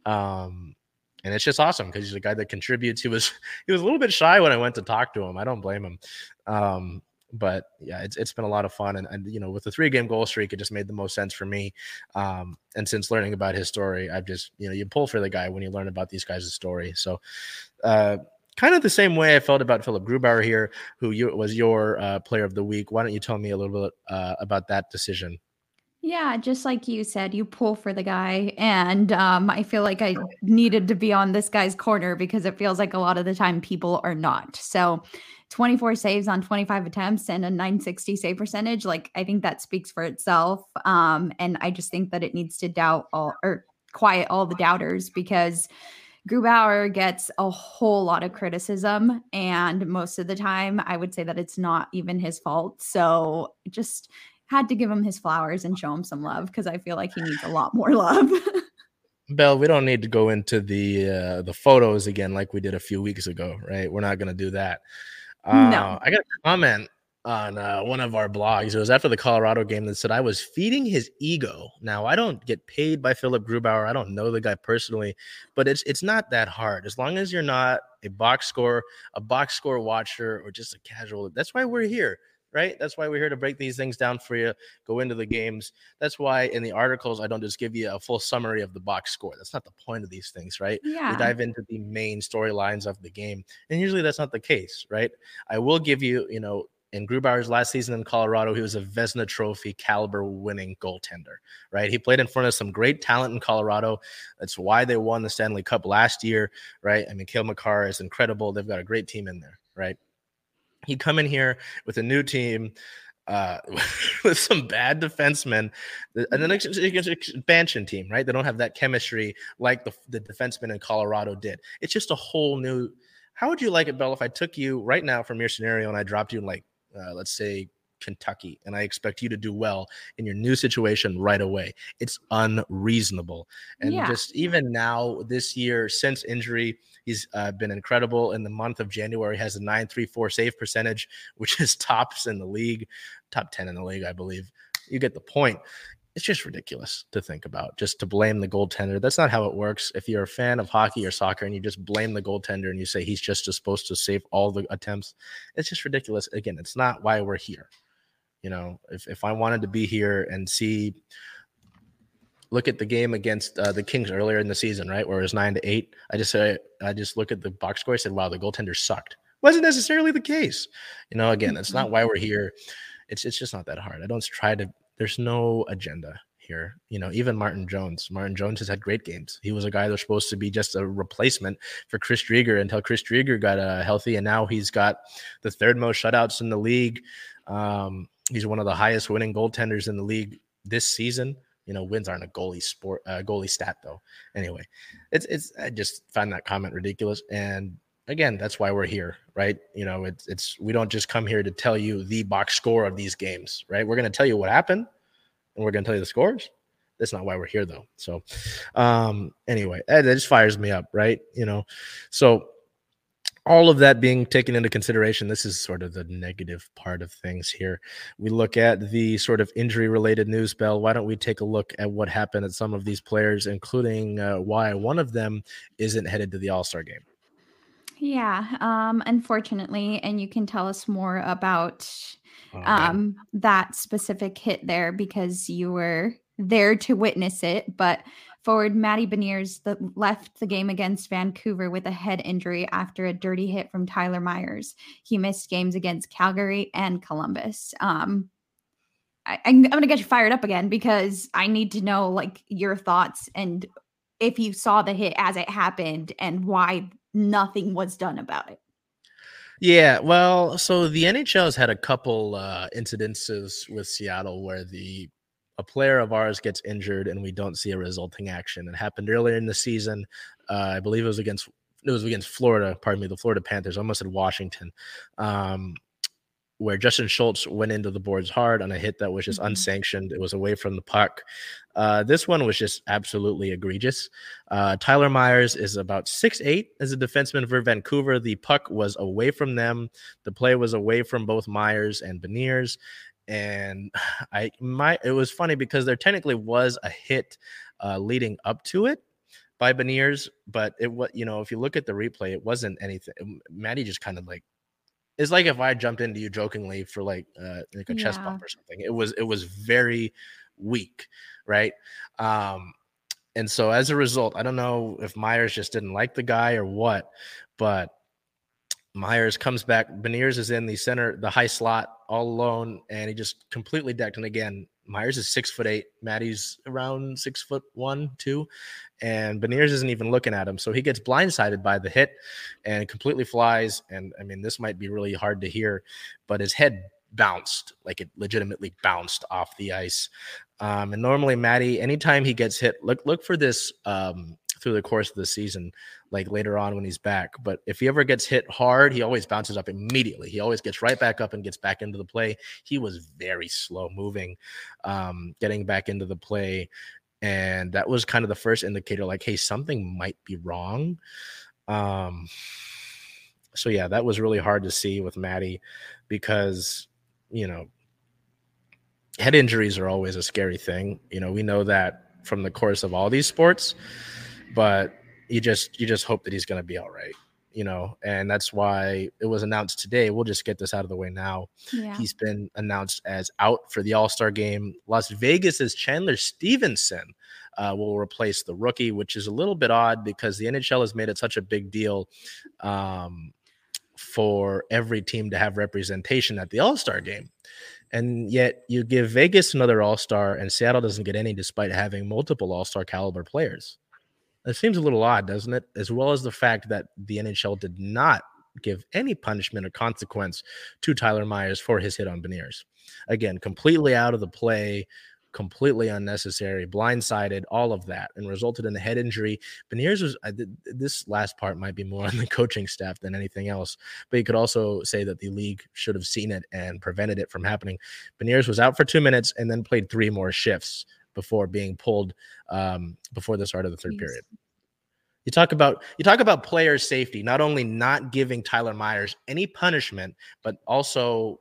Um, and it's just awesome because he's a guy that contributes. He was (laughs) he was a little bit shy when I went to talk to him. I don't blame him. Um, but yeah, it's it's been a lot of fun, and, and you know, with the three game goal streak, it just made the most sense for me. Um, and since learning about his story, I've just you know, you pull for the guy when you learn about these guys' story. So, uh, kind of the same way I felt about Philip Grubauer here, who you, was your uh, player of the week. Why don't you tell me a little bit uh, about that decision?
Yeah, just like you said, you pull for the guy. And um, I feel like I needed to be on this guy's corner because it feels like a lot of the time people are not. So 24 saves on 25 attempts and a 960 save percentage, like I think that speaks for itself. Um, and I just think that it needs to doubt all or quiet all the doubters because Grubauer gets a whole lot of criticism. And most of the time, I would say that it's not even his fault. So just had to give him his flowers and show him some love because I feel like he needs a lot more love. (laughs)
Bell, we don't need to go into the uh, the photos again like we did a few weeks ago, right? We're not going to do that. Uh,
No.
I got a comment on uh, one of our blogs. It was after the Colorado game that said I was feeding his ego. Now I don't get paid by Philip Grubauer. I don't know the guy personally, but it's it's not that hard as long as you're not a box score, a box score watcher, or just a casual. That's why we're here. Right. That's why we're here to break these things down for you, go into the games. That's why in the articles, I don't just give you a full summary of the box score. That's not the point of these things, right?
yeah.
we dive into the main storylines of the game. And usually that's not the case, right? I will give you, you know, in Grubauer's last season in Colorado, he was a Vezina Trophy caliber winning goaltender, right? He played in front of some great talent in Colorado. That's why they won the Stanley Cup last year, right? I mean, Cale Makar is incredible. They've got a great team in there, right? He'd come in here with a new team, uh, (laughs) with some bad defensemen, and an ex- ex- expansion team, right? They don't have that chemistry like the, the defensemen in Colorado did. It's just a whole new. How would you like it, Bell, if I took you right now from your scenario and I dropped you in like, uh, let's say, Kentucky, and I expect you to do well in your new situation right away? It's unreasonable. And
Yeah.
just even now, this year, since injury, he's uh, been incredible. In the month of January, has a 934 save percentage, which is (laughs) tops in the league, top 10 in the league, I believe. You get the point. It's just ridiculous to think about, just to blame the goaltender. That's not how it works. If you're a fan of hockey or soccer and you just blame the goaltender and you say he's just supposed to save all the attempts, it's just ridiculous. Again, it's not why we're here. You know, if, if I wanted to be here and see look at the game against uh, the Kings earlier in the season, right, where it was nine to eight. I just say I just look at the box score. I said, "Wow, the goaltender sucked." Wasn't necessarily the case. You know, again, that's not (laughs) why we're here. It's it's just not that hard. I don't try to. There's no agenda here. You know, even Martin Jones. Martin Jones has had great games. He was a guy that's supposed to be just a replacement for Chris Driedger until Chris Driedger got uh, healthy, and now he's got the third most shutouts in the league. Um, he's one of the highest winning goaltenders in the league this season. You know, wins aren't a goalie sport, uh, goalie stat though. Anyway, it's it's. I just find that comment ridiculous, and again, that's why we're here, right? You know, it's it's we don't just come here to tell you the box score of these games, right? We're going to tell you what happened, and we're going to tell you the scores. That's not why we're here, though. So, um, anyway, that that just fires me up, right? You know, so all of that being taken into consideration, this is sort of the negative part of things here. We look at the sort of injury related news, Bell. Why don't we take a look at what happened at some of these players, including uh, why one of them isn't headed to the All Star game?
Yeah, um, unfortunately, and you can tell us more about
Oh,
um, that specific hit there because you were there to witness it. But forward Matty Beniers the, left the game against Vancouver with a head injury after a dirty hit from Tyler Myers. He missed games against Calgary and Columbus. Um, I, I'm, I'm going to get you fired up again because I need to know like your thoughts and if you saw the hit as it happened and why nothing was done about it.
Yeah, well, so the NHL has had a couple uh, incidences with Seattle where the a player of ours gets injured and we don't see a resulting action. It happened earlier in the season. Uh, I believe it was against it was against Florida. Pardon me, the Florida Panthers. I almost said Washington, um, where Justin Schultz went into the boards hard on a hit that was just
Mhm.
unsanctioned. It was away from the puck. Uh, this one was just absolutely egregious. Uh, Tyler Myers is about six eight as a defenseman for Vancouver. The puck was away from them. The play was away from both Myers and Beniers. And (sighs) I my it was funny because there technically was a hit uh, leading up to it, by Beniers, but it was you know if you look at the replay, it wasn't anything. Maddie just kind of like it's like if I jumped into you jokingly for like uh, like a chest bump or something. It was it was very weak, right? Um, and so as a result, I don't know if Myers just didn't like the guy or what, but Myers comes back. Beniers is in the center, the high slot, all alone, and he just completely decked. And again, Myers is six foot eight. Maddie's around six foot one, two, and Beniers isn't even looking at him. So he gets blindsided by the hit and completely flies. And I mean, this might be really hard to hear, but his head bounced, like it legitimately bounced off the ice. Um, and normally, Maddie, anytime he gets hit, look look for this um, through the course of the season, like later on when he's back. But if he ever gets hit hard, he always bounces up immediately. He always gets right back up and gets back into the play. He was very slow moving, um, getting back into the play. And that was kind of the first indicator, like, hey, something might be wrong. Um, so yeah, that was really hard to see with Maddie because you know head injuries are always a scary thing. You know, we know that from the course of all these sports, but you just you just hope that he's going to be all right. You know, and that's why it was announced today. We'll just get this out of the way now.
Yeah.
He's been announced as out for the All Star game. Las Vegas's Chandler Stephenson uh, will replace the rookie, which is a little bit odd because the NHL has made it such a big deal um, for every team to have representation at the All Star game. And yet you give Vegas another All Star, and Seattle doesn't get any despite having multiple All Star caliber players. It seems a little odd, doesn't it? As well as the fact that the NHL did not give any punishment or consequence to Tyler Myers for his hit on Beniers. Again, completely out of the play, completely unnecessary, blindsided, all of that, and resulted in a head injury. Beniers was I this last part might be more on the coaching staff than anything else, but you could also say that the league should have seen it and prevented it from happening. Beniers was out for two minutes and then played three more shifts before being pulled um, before the start of the third
Jeez.
period. You talk about you talk about player safety, not only not giving Tyler Myers any punishment, but also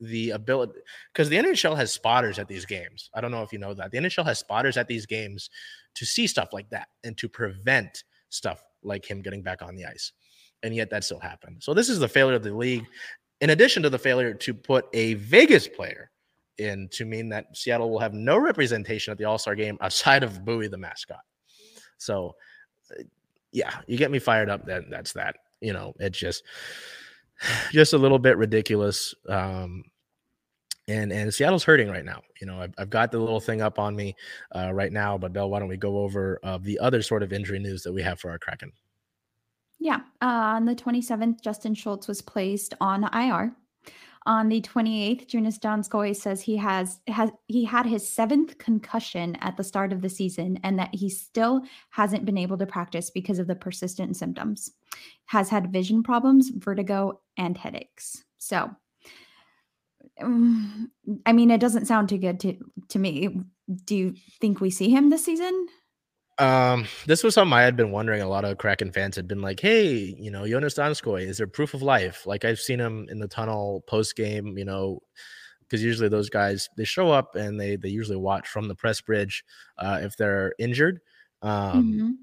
the ability because the NHL has spotters at these games. I don't know if you know that. The NHL has spotters at these games to see stuff like that and to prevent stuff like him getting back on the ice. And yet that still happened. So this is the failure of the league, in addition to the failure to put a Vegas player in to mean that Seattle will have no representation at the All Star game outside of Bowie the mascot. So, uh, yeah, you get me fired up. Then that's that. You know, it's just (sighs) just a little bit ridiculous. Um, and and Seattle's hurting right now. You know, I've, I've got the little thing up on me uh, right now. But Bell, why don't we go over uh, the other sort of injury news that we have for our Kraken?
Yeah. Uh, on the 27th, Justin Schultz was placed on IR. On the 28th, Joonas Donskoi says he has has he had his seventh concussion at the start of the season and that he still hasn't been able to practice because of the persistent symptoms. Has had vision problems, vertigo, and headaches. So um, I mean, it doesn't sound too good to to me. Do you think we see him this season?
Um, this was something I had been wondering. A lot of Kraken fans had been like, "Hey, you know, Joonas Donskoi, is there proof of life?" Like I've seen him in the tunnel post game, you know, because usually those guys they show up and they they usually watch from the press bridge uh, if they're injured. Um,
Mhm.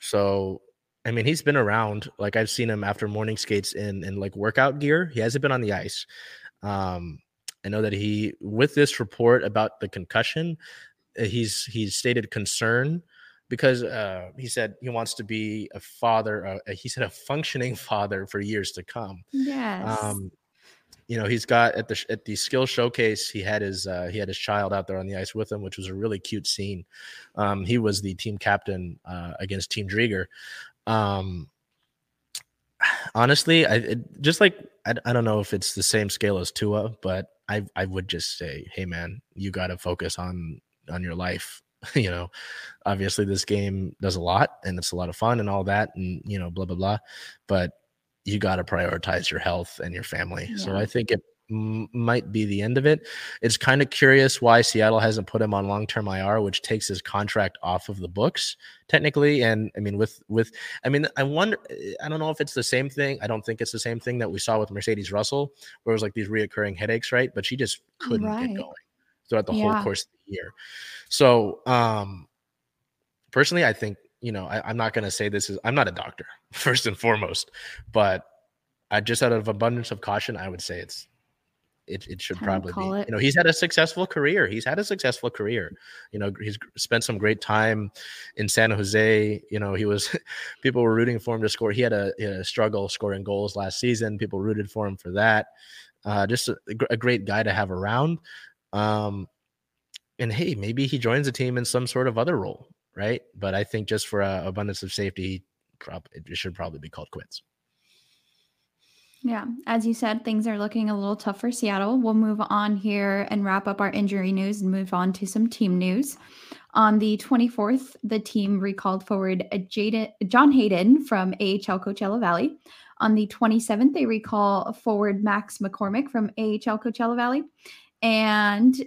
so I mean, he's been around. Like I've seen him after morning skates in in like workout gear. He hasn't been on the ice. Um, I know that he with this report about the concussion, uh, he's he's stated concern because uh, he said he wants to be a father. Uh, he said a functioning (laughs) father for years to come.
Yes.
Um, you know, he's got at the at the skill showcase. He had his uh, he had his child out there on the ice with him, which was a really cute scene. Um, he was the team captain uh, against Team Driedger. Um, (sighs) honestly, I it, just like I, I don't know if it's the same scale as Tua, but I I would just say, hey man, you got to focus on on your life. (laughs) you know, obviously this game does a lot and it's a lot of fun and all that, and you know, blah blah blah, but you got to prioritize your health and your family. So I think it m- might be the end of it. It's kind of curious why Seattle hasn't put him on long-term IR, which takes his contract off of the books technically. And I mean, with with, I mean, I wonder. I don't know if it's the same thing. I don't think it's the same thing that we saw with Mercedes Russell, where it was like these reoccurring headaches, right? But she just couldn't
Right.
get going throughout the
Yeah.
whole course of the year. So, um, personally, I think you know, I, am not going to say this is, I'm not a doctor, (laughs) first and foremost, but I just out of abundance of caution, I would say it's, it, it should probably be. It. You know, he's had a successful career. He's had a successful career. You know, he's spent some great time in San Jose. You know, he was (laughs) people were rooting for him to score. He had a, he had a struggle scoring goals last season. People rooted for him for that. Uh, just a, a, great guy to have around. Um, and hey, maybe he joins the team in some sort of other role, right? But I think just for uh, abundance of safety, prob- it should probably be called quits.
Yeah, as you said, things are looking a little tough for Seattle. We'll move on here and wrap up our injury news and move on to some team news. On the 24th, the team recalled forward Jada, John Hayden from AHL Coachella Valley. On the 27th, they recall forward Max McCormick from AHL Coachella Valley. And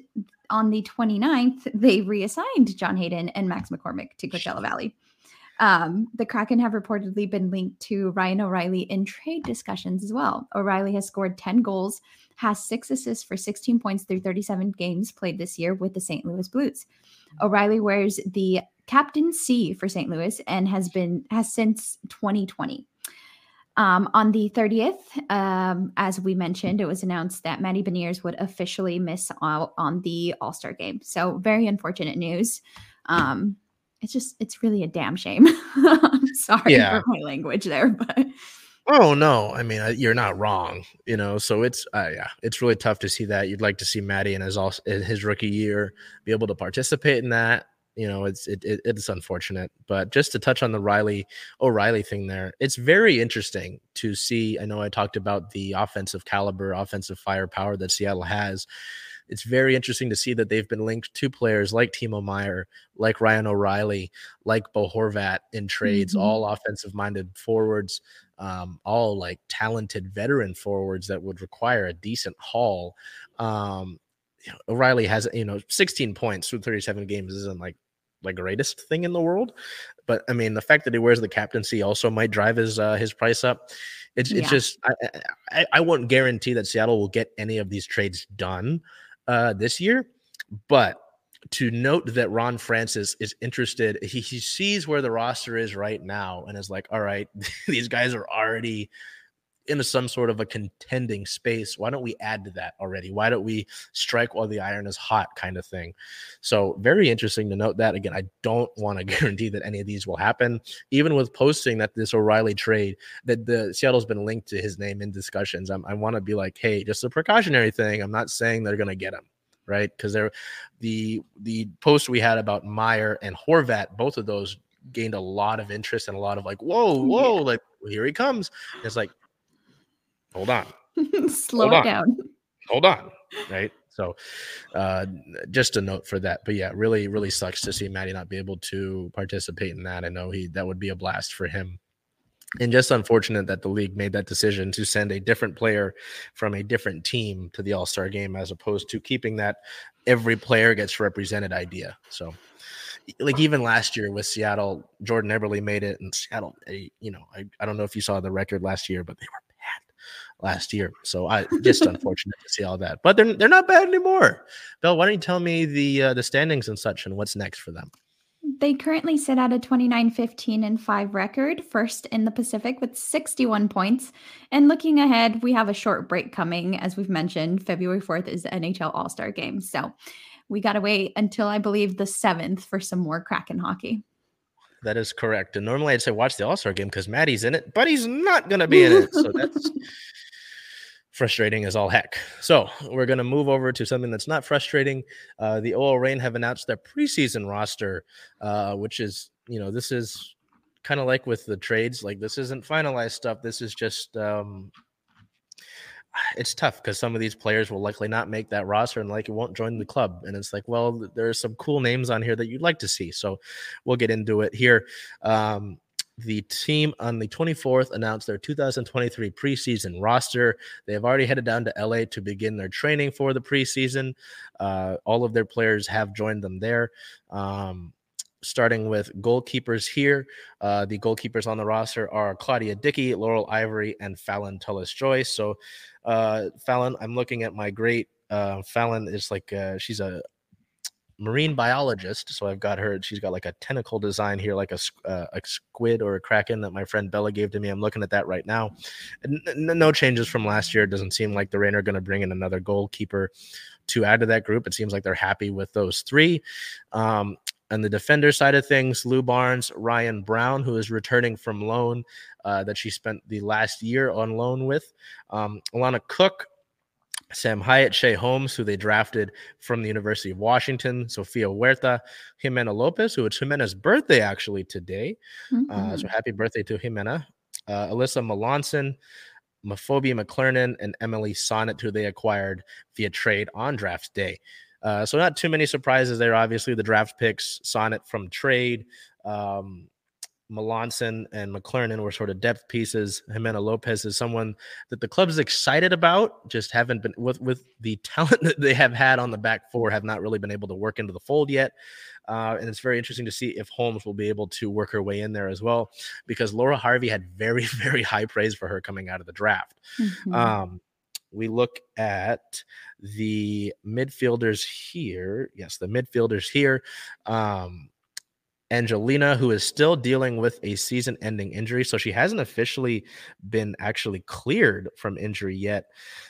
on the 29th, they reassigned John Hayden and Max McCormick to Coachella Valley. Um, the Kraken have reportedly been linked to Ryan O'Reilly in trade discussions as well. O'Reilly has scored 10 goals, has six assists for 16 points through 37 games played this year with the St. Louis Blues. O'Reilly wears the captain C for St. Louis and has been has since 2020. Um, on the 30th, um, as we mentioned, it was announced that Maddie Beniers would officially miss out on the All Star game. So, very unfortunate news. Um, it's just, it's really a damn shame. (laughs) I'm sorry yeah. for my language there, but.
Oh no! I mean, you're not wrong, you know. So it's uh, yeah, it's really tough to see that. You'd like to see Maddie in his in his rookie year be able to participate in that you know it's it, it, it's unfortunate but just to touch on the riley o'reilly thing there it's very interesting to see i know i talked about the offensive caliber offensive firepower that seattle has it's very interesting to see that they've been linked to players like Timo Meier, like Ryan O'Reilly, like Bo Horvat in trades, mm-hmm. all offensive minded forwards, um, all like talented veteran forwards that would require a decent haul. Um, O'Reilly has, you know, 16 points through 37 games isn't like like greatest thing in the world. But I mean, the fact that he wears the captaincy also might drive his uh, his price up. It's yeah. it's just I, I, I won't guarantee that Seattle will get any of these trades done uh, this year, but to note that Ron Francis is interested, he, he sees where the roster is right now and is like, all right, (laughs) these guys are already into some sort of a contending space. Why don't we add to that already? Why don't we strike while the iron is hot kind of thing? So, very interesting to note that. Again, I don't want to (laughs) guarantee that any of these will happen. Even with posting that this O'Reilly trade, that the Seattle's been linked to his name in discussions, I'm, i want to be like, hey, just a precautionary thing. I'm not saying they're going to get him right? Because there, the the post we had about Meier and Horvat, both of those gained a lot of interest and a lot of like, whoa, whoa, yeah. like here he comes. it's like, hold on. (laughs)
Slow hold it on. down.
Hold on. Right. So uh just a note for that. But yeah, really, really sucks to see Matty not be able to participate in that. I know he that would be a blast for him. And just unfortunate that the league made that decision to send a different player from a different team to the All Star game as opposed to keeping that every player gets represented idea. So, like even last year with Seattle, Jordan Eberle made it, and Seattle, you know, I, I don't know if you saw the record last year, but they were last year. So I just unfortunate to see all that, but they're they're not bad anymore. Bill, why don't you tell me the uh, the standings and such and what's next for them?
They currently sit at a 29 15 and 5 record, first in the Pacific with 61 points. And looking ahead, we have a short break coming. As we've mentioned, February 4th is the NHL All Star game. So we got to wait until I believe the 7th for some more Kraken hockey.
That is correct. And normally I'd say watch the All Star game because Matty's in it, but he's not going to be in it. So that's (laughs) frustrating as all heck. So we're going to move over to something that's not frustrating. Uh, the OL Reign have announced their preseason roster, uh, which is, you know, this is kind of like with the trades. Like this isn't finalized stuff. This is just um, it's tough because some of these players will likely not make that roster and like it won't join the club. And it's like, well, there are some cool names on here that you'd like to see. So we'll get into it here. Um, the team on the 24th announced their 2023 preseason roster. They have already headed down to LA to begin their training for the preseason. Uh, all of their players have joined them there. Um, starting with goalkeepers here. Uh, the goalkeepers on the roster are Claudia Dickey, Laurel Ivory, and Fallon Tullis Joyce. So, uh, Fallon, I'm looking at my great uh, Fallon is like uh, she's a marine biologist. So I've got her. She's got like a tentacle design here, like a, uh, a squid or a kraken that my friend Bella gave to me. I'm looking at that right now. N- no changes from last year. It doesn't seem like the Reign are going to bring in another goalkeeper to add to that group. It seems like they're happy with those three. Um, on the defender side of things, Lu Barnes, Ryan Brown, who is returning from loan uh, that she spent the last year on loan with, um, Alana Cook, Sam Hiatt, Shae Holmes, who they drafted from the University of Washington, Sofia Huerta, Jimena Lopez, who it's Jimena's birthday actually today. Mm-hmm. Uh, so mm-hmm. happy birthday to Jimena. Uh, Alyssa Malonson, Mafobi McClernon, and Emily Sonnett, who they acquired via trade on draft day. Uh, so not too many surprises there. Obviously, the draft picks, Sonnett from trade. Um, Malonson and McClernon were sort of depth pieces. Jimena Lopez is someone that the club is excited about, just haven't been with with the (laughs) talent that they have had on the back four, have not really been able to work into the fold yet. Uh, and it's very interesting to see if Holmes will be able to work her way in there as well, because Laura Harvey had (laughs) very, very high praise for her coming out of the draft. Mm-hmm. Um, we look at the midfielders here. Yes, the midfielders here. Um, Angelina, who is still dealing with a season ending injury. So she hasn't officially been actually cleared from injury yet.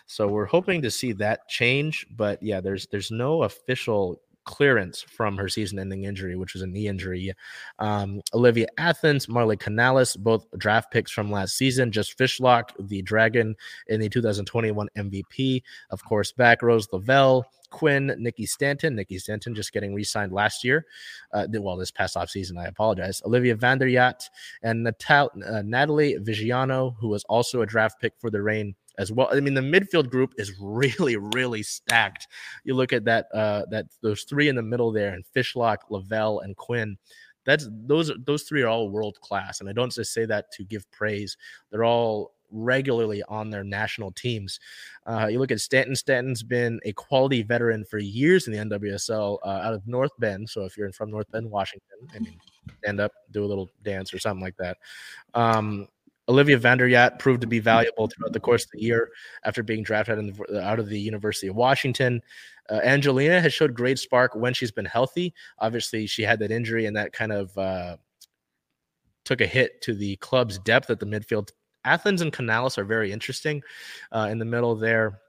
So we're hoping to see that change. But yeah, there's there's no official clearance from her season-ending injury, which was a knee injury. Um, Olivia Athens, Marley Canales, both draft picks from last season. Jess Fishlock, the Dragon in the 2021 MVP. Of course, back Rose Lavelle, Quinn, Nikki Stanton. Nikki Stanton just getting re-signed last year. Uh, well, this past off season, I apologize. Olivia Vanderjagt and Natal- uh, Natalie Viggiano, who was also a draft pick for the Reign as well. I mean, the midfield group is really, really stacked. You look at that, uh, that those three in the middle there, and Fishlock, Lavelle, and Quinn. That's those those three are all world class, and I don't just say that to give praise. They're all regularly on their national teams. Uh, you look at Stanton. Stanton's been a quality veteran for years in the NWSL uh, out of North Bend. So if you're from North Bend, Washington, I mean, stand up, do a little dance or something like that. Um, Olivia Vanderjagt proved to be valuable throughout the course of the year after being drafted the, out of the University of Washington. Uh, Angelina has showed great spark when she's been healthy. Obviously, she had that injury and that kind of uh, took a hit to the club's depth at the midfield. Athens and Canales are very interesting uh, in the middle there.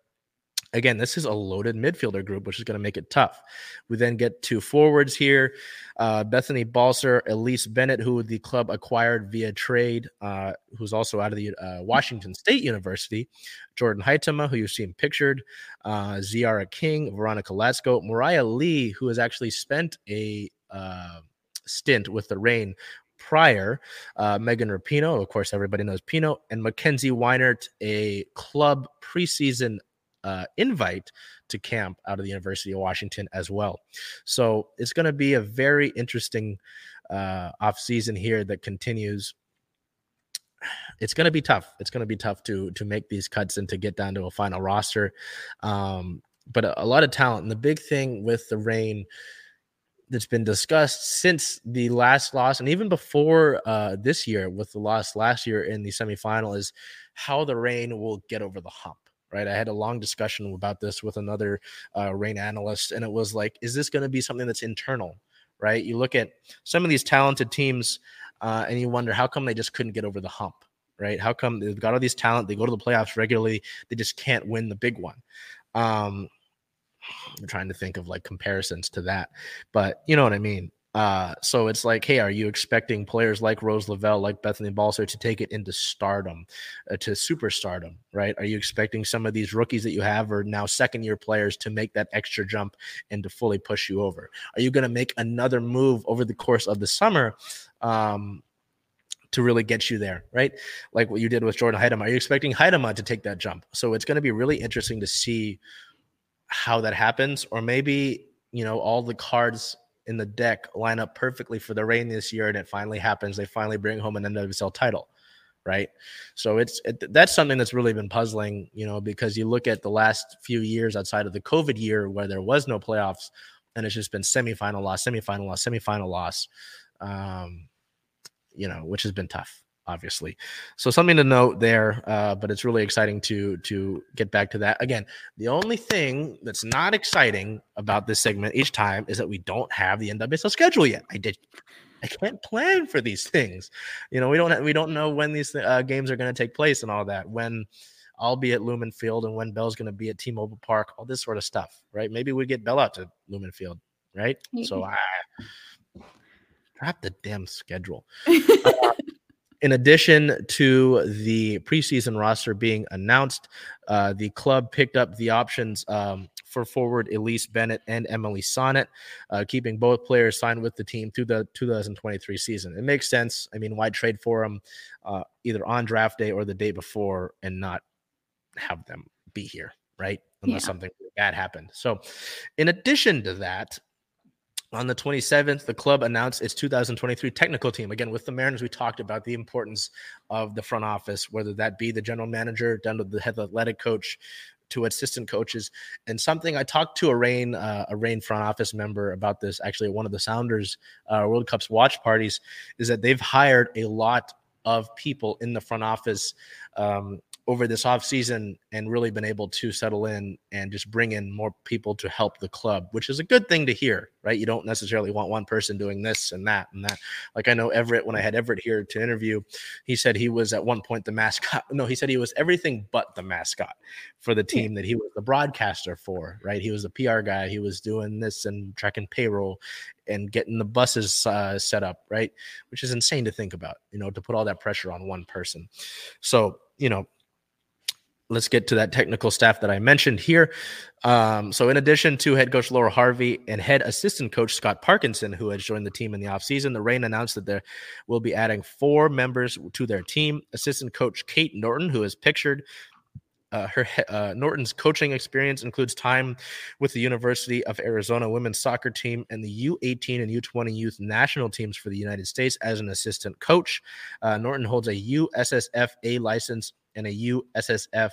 Again, this is a loaded midfielder group, which is going to make it tough. We then get two forwards here. Uh, Bethany Balcer, Elyse Bennett, who the club acquired via trade, uh, who's also out of the uh, Washington State University. Jordan Huitema, who you've seen pictured. Uh, Tziarra King, Veronica Latsko. Mariah Lee, who has actually spent a uh, stint with the Reign prior. Uh, Megan Rapinoe, of course, everybody knows Pinoe, and Mackenzie Weinert, a club preseason uh, invite to camp out of the University of Washington as well. So it's going to be a very interesting uh, off season here that continues. It's going to be tough. It's going to be tough to to make these cuts and to get down to a final roster. Um, but a, a lot of talent. And the big thing with the Reign that's been discussed since the last loss and even before uh, this year with the loss last year in the semifinal is how the Reign will get over the hump right? I had a long discussion about this with another uh, Reign analyst, and it was like, is this going to be something that's internal, right? You look at some of these talented teams, uh, and you wonder how come they just couldn't get over the hump, right? How come they've got all these talent, they go to the playoffs regularly, they just can't win the big one. Um, I'm trying to think of like comparisons to that, but you know what I mean. Uh, so it's like, hey, are you expecting players like Rose Lavelle, like Bethany Balcer to take it into stardom, uh, to superstardom, right? Are you expecting some of these rookies that you have or now second year players to make that extra jump and to fully push you over? Are you going to make another move over the course of the summer? Um, to really get you there, right? Like what you did with Jordan Huitema. Are you expecting Huitema to take that jump? So it's going to be really interesting to see how that happens, or maybe you know all the cards in the deck line up perfectly for the Reign this year, and it finally happens. They finally bring home an NWSL title, right? So it's it, that's something that's really been puzzling, you know, because you look at the last few years outside of the COVID year where there was no playoffs, and it's just been semifinal loss, semifinal loss, semifinal loss, um, you know, which has been tough obviously. So something to note there, uh, but it's really exciting to to get back to that. Again, the only thing that's not exciting about this segment each time is that we don't have the NWSL schedule yet. I did. I can't plan for these things. You know, we don't we don't know when these uh, games are going to take place and all that. When I'll be at Lumen Field and when Bell's going to be at T-Mobile Park, all this sort of stuff, right? Maybe we get Bell out to Lumen Field, right? So I drop the damn schedule. (laughs) uh, in addition to the preseason roster being announced, uh, the club picked up the options um, for forward Elyse Bennett and Emily Sonnett, uh, keeping both players signed with the team through the 2023 season. It makes sense. I mean, why trade for them uh, either on draft day or the day before and not have them be here, right? Unless yeah. something bad happened. So, in addition to that, on the 27th, the club announced its 2023 technical team. Again, with the Mariners, we talked about the importance of the front office, whether that be the general manager, down to the head athletic coach, to assistant coaches. And something I talked to a Reign, uh, a Reign front office member about this, actually, one of the Sounders uh, World Cup's watch parties, is that they've hired a lot of people in the front office um, over this offseason and really been able to settle in and just bring in more people to help the club, which is a good thing to hear, right? You don't necessarily want one person doing this and that and that. Like I know Everett, when I had Everett here to interview, he said he was at one point the mascot. (laughs) No, he said he was everything but the mascot for the team that he was the broadcaster for, right? He was the PR guy. He was doing this and tracking payroll and getting the buses uh, set up, right? Which is insane to think about, you know, to put all that pressure on one person. So, you know, let's get to that technical staff that I mentioned here. Um, so, in addition to head coach Laura Harvey and head assistant coach Scott Parkinson, who has joined the team in the offseason, the Reign announced that they will be adding four members to their team. Assistant coach Kate Norton, who is pictured. Uh, her uh, Norton's coaching experience includes time with the University of Arizona women's soccer team and the U18 and U20 youth national teams for the United States as an assistant coach. Uh, Norton holds a USSFA license and a USSF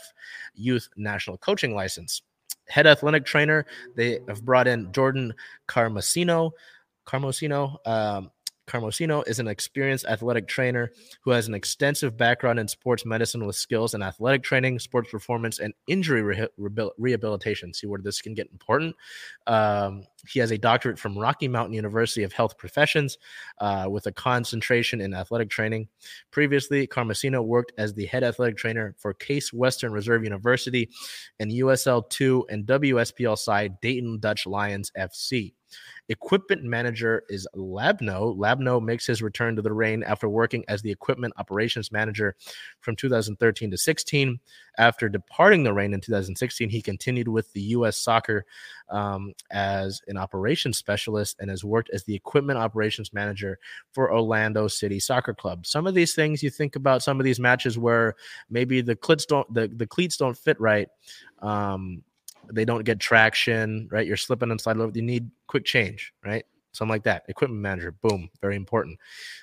Youth National Coaching License. Head athletic trainer, they have brought in Jordan Carmosino. Carmosino, um, Carmosino is an experienced athletic trainer who has an extensive background in sports medicine with skills in athletic training, sports performance, and injury re- rehabilitation. See where this can get important. Um, he has a doctorate from Rocky Mountain University of Health Professions uh, with a concentration in athletic training. Previously, Carmosino worked as the head athletic trainer for Case Western Reserve University and USL 2 and WPSL side Dayton Dutch Lions FC. Equipment manager is Labno. Labno makes his return to the Reign after working as the equipment operations manager from 2013 to 16. After departing the Reign in 2016, he continued with the U.S. Soccer um, as an operations specialist and has worked as the equipment operations manager for Orlando City Soccer Club. Some of these things you think about some of these matches where maybe the cleats don't the, the cleats don't fit right. Um, they don't get traction, right? You're slipping and sliding. You need quick change, right? Something like that. Equipment manager, boom, very important.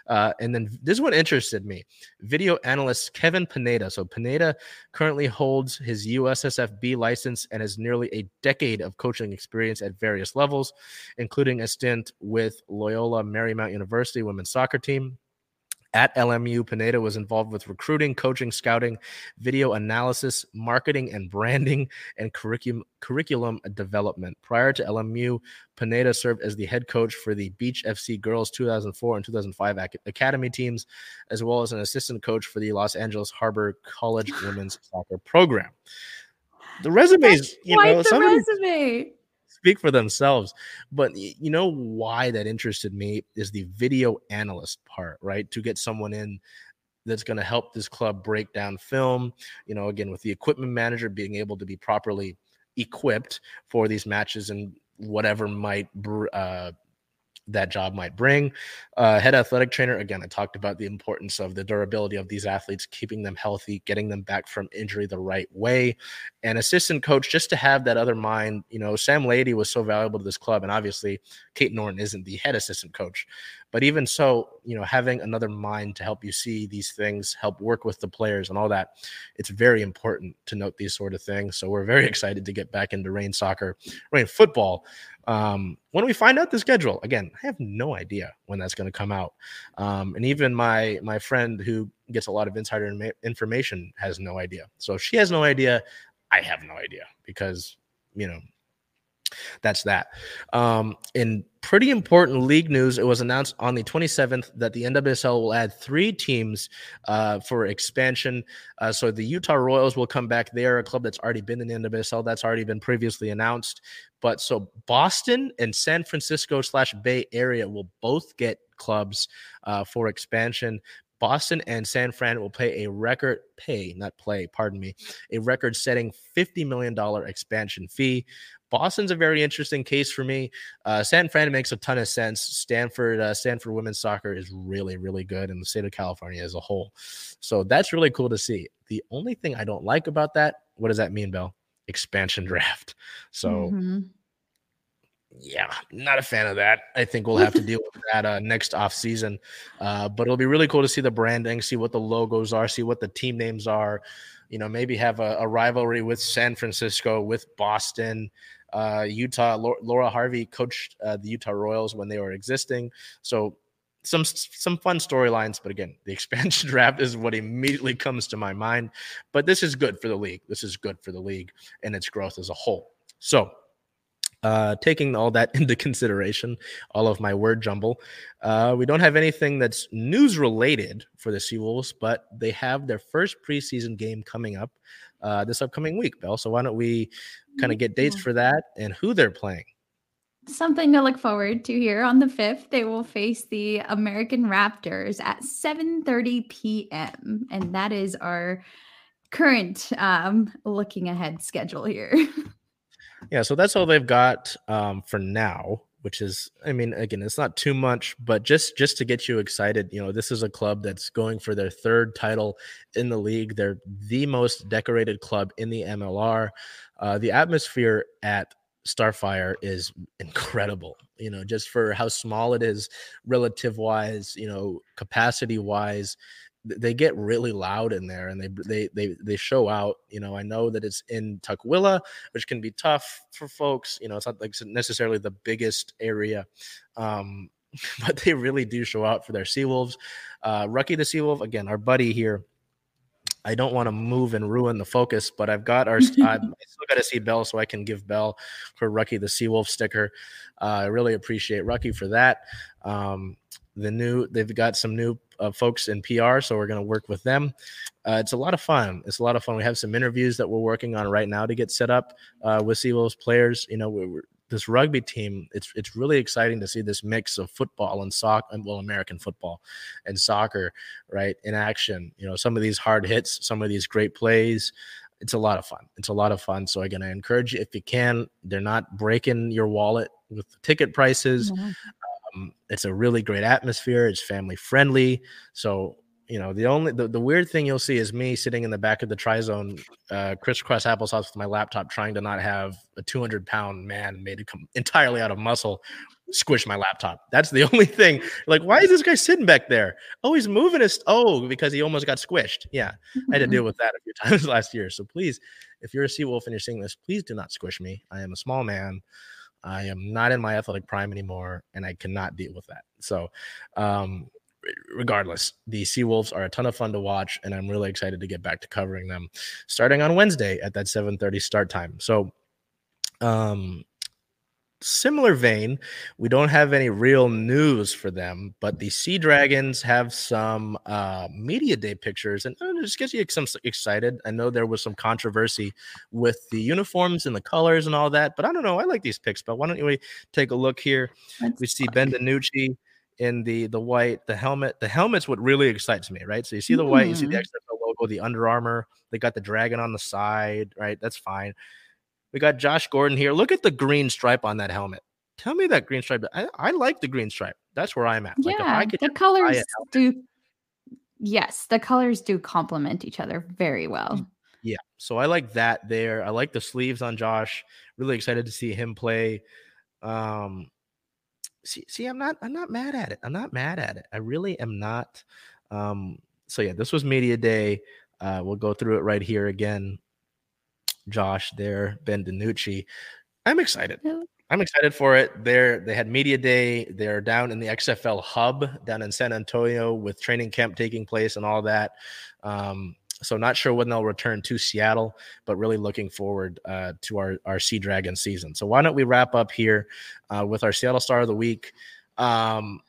Uh, and then this one interested me. Video analyst Kevin Pineda. So Pineda currently holds his USSFB license and has nearly a decade of coaching experience at various levels, including a stint with Loyola Marymount University women's soccer team, at LMU, Pineda was involved with recruiting, coaching, scouting, video analysis, marketing and branding, and curriculum curriculum development. Prior to LMU, Pineda served as the head coach for the Beach FC Girls 2004 and 2005 academy teams, as well as an assistant coach for the Los Angeles Harbor College (laughs) women's soccer program. The resumes, you know,
the resume
speak for themselves. But you know why that interested me is the video analyst part, right? To get someone in that's going to help this club break down film. You know, again, with the equipment manager being able to be properly equipped for these matches and whatever might uh, that job might bring. Uh, head athletic trainer, again, I talked about the importance of the durability of these athletes, keeping them healthy, getting them back from injury the right way. And assistant coach, just to have that other mind. You know, Sam Laity was so valuable to this club, and obviously Kate Norton isn't the head assistant coach. But even so, you know, having another mind to help you see these things, help work with the players and all that, it's very important to note these sort of things. So we're very (laughs) excited to get back into Reign soccer, Reign football Um, when we find out the schedule, again, I have no idea when that's going to come out. Um, and even my my friend who gets a lot of insider information has no idea. So if she has no idea, I have no idea because you know that's that. Um, in pretty important league news, it was announced on the 27th that the NWSL will add three teams uh, for expansion. Uh, so the Utah Royals will come back. They are a club that's already been in the NWSL. That's already been previously announced. But so Boston and San Francisco slash Bay Area will both get clubs uh, for expansion. Boston and San Fran will pay a record pay, not play, pardon me, a record setting $50 million expansion fee. Boston's a very interesting case for me. Uh, San Fran makes a ton of sense. Stanford, uh, Stanford women's soccer is really, really good in the state of California as a whole. So that's really cool to see. The only thing I don't like about that, what does that mean, Bell? Expansion draft. So. Mm-hmm yeah, not a fan of that. I think we'll have to deal with that uh, next off season. Uh, but it'll be really cool to see the branding, see what the logos are, see what the team names are. You know, maybe have a, a rivalry with San Francisco, with Boston, uh, Utah. Laura Harvey coached uh, the Utah Royals when they were existing, so some some fun storylines. But again, the (laughs) expansion draft is what immediately comes to my mind. But this is good for the league. This is good for the league and its growth as a whole. So uh, taking all that (laughs) into consideration, all of my word jumble, uh, we don't have anything that's news related for the Seawolves, but they have their first preseason game coming up uh, this upcoming week, Bell. So why don't we kind of get dates for that and who they're playing?
Something to look forward to here on the 5th. They will face the American Raptors at 7:30 p.m. and that is our current um, looking ahead schedule here. (laughs)
yeah, so that's all they've got um, for now which is i mean again it's not too much but just just to get you excited you know this is a club that's going for their third title in the league. They're the most decorated club in the mlr uh, the atmosphere at starfire is incredible you know just for how small it is relative wise you know capacity wise they get really loud in there and they they they they show out you know i know that it's in tukwila which can be tough for folks you know it's not like necessarily the biggest area um (laughs) but they really do show out for their seawolves uh rucky the seawolf again our buddy here I don't want to move and ruin the focus, but I've got our. (laughs) I still got to see Bell so I can give Bell for Rucky the Seawolf sticker. Uh, I really appreciate Rucky for that. Um, the new they've got some new uh, folks in PR, so we're going to work with them. Uh, it's a lot of fun. It's a lot of fun. We have some interviews that we're working on right now to get set up uh, with Seawolves players. You know, we're, this rugby team. It's it's really exciting to see this mix of football and soccer, well, American football and soccer, right, in action. You know, some of these hard hits, some of these great plays. It's a lot of fun. It's a lot of fun. So again, I encourage you if you can. They're not breaking your wallet with ticket prices. Mm-hmm. Um, it's a really great atmosphere. It's family friendly. So you know the only the, the weird thing you'll see is me sitting in the back of the tri zone uh crisscross applesauce with my laptop trying to not have a 200 pound man made come entirely out of muscle squish my laptop. That's the (laughs) only thing. Like why is this guy sitting back there? Oh he's moving his oh because he almost got squished. Yeah i had to deal with that a few (laughs) times last year. So please if you're a sea wolf and you're seeing this please do not squish me. I am a small man I am not in my athletic prime anymore, and I cannot deal with that. So, um, regardless, the Seawolves are a ton of fun to watch, and I'm really excited to get back to covering them starting on Wednesday at that 7:30 start time. So, um, similar vein, we don't have any real news for them, but the Sea Dragons have some uh, media day pictures, and it just gets you some excited. I know there was some controversy with the uniforms and the colors and all that, but I don't know. I like these pics, but why don't we take a look here? That's we see Ben DiNucci in the the white, the helmet. The helmet's what really excites me, right? So you see the white, you see the XFL mm-hmm. logo, the Under Armour. They got the dragon on the side, right? That's fine. We got Josh Gordon here. Look at the green stripe on that helmet. Tell me that green stripe. I, I like the green stripe. That's where I'm at.
Yeah, like the colors do. Yes, the colors do complement each other very well.
Yeah, so I like that there. I like the sleeves on Josh. Really excited to see him play. Um, see, see, I'm not, I'm not mad at it. I'm not mad at it. I really am not. Um, so yeah, this was media day. Uh, we'll go through it right here again. Josh there, Ben DiNucci. I'm excited. I'm excited for it. They're they had media day. They're down in the XFL hub down in San Antonio with training camp taking place and all that. Um, so not sure when they'll return to Seattle, but really looking forward uh, to our our Sea Dragon season. So why don't we wrap up here uh, with our Seattle Star of the Week? Um,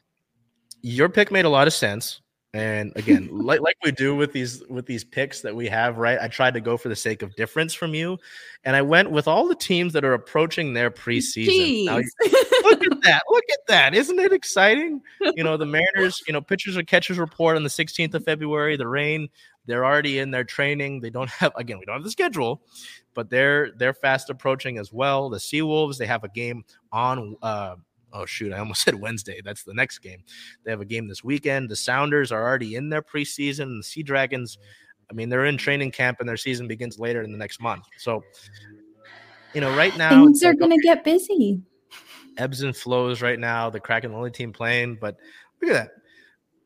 your pick made a lot of sense. And again, (laughs) like like we do with these with these picks that we have, right? I tried to go for the sake of difference from you, and I went with all the teams that are approaching their preseason. Now, look at that! (laughs) Look at that! Isn't it exciting? You know, the (laughs) Mariners. You know, pitchers or catchers report on the 16th of February. The Reign. they're already in their training. They don't have again. We don't have the schedule, but they're they're fast approaching as well. The Seawolves, they have a game on. Uh, oh shoot, I almost (laughs) said Wednesday. That's the next game. They have a game this weekend. The Sounders are already in their preseason. The Sea Dragons, I mean, they're in training camp and their season begins later in the next month. So, you know, right now
things are going to get busy.
Ebbs and flows right now. The Kraken, the only team playing, but look at that.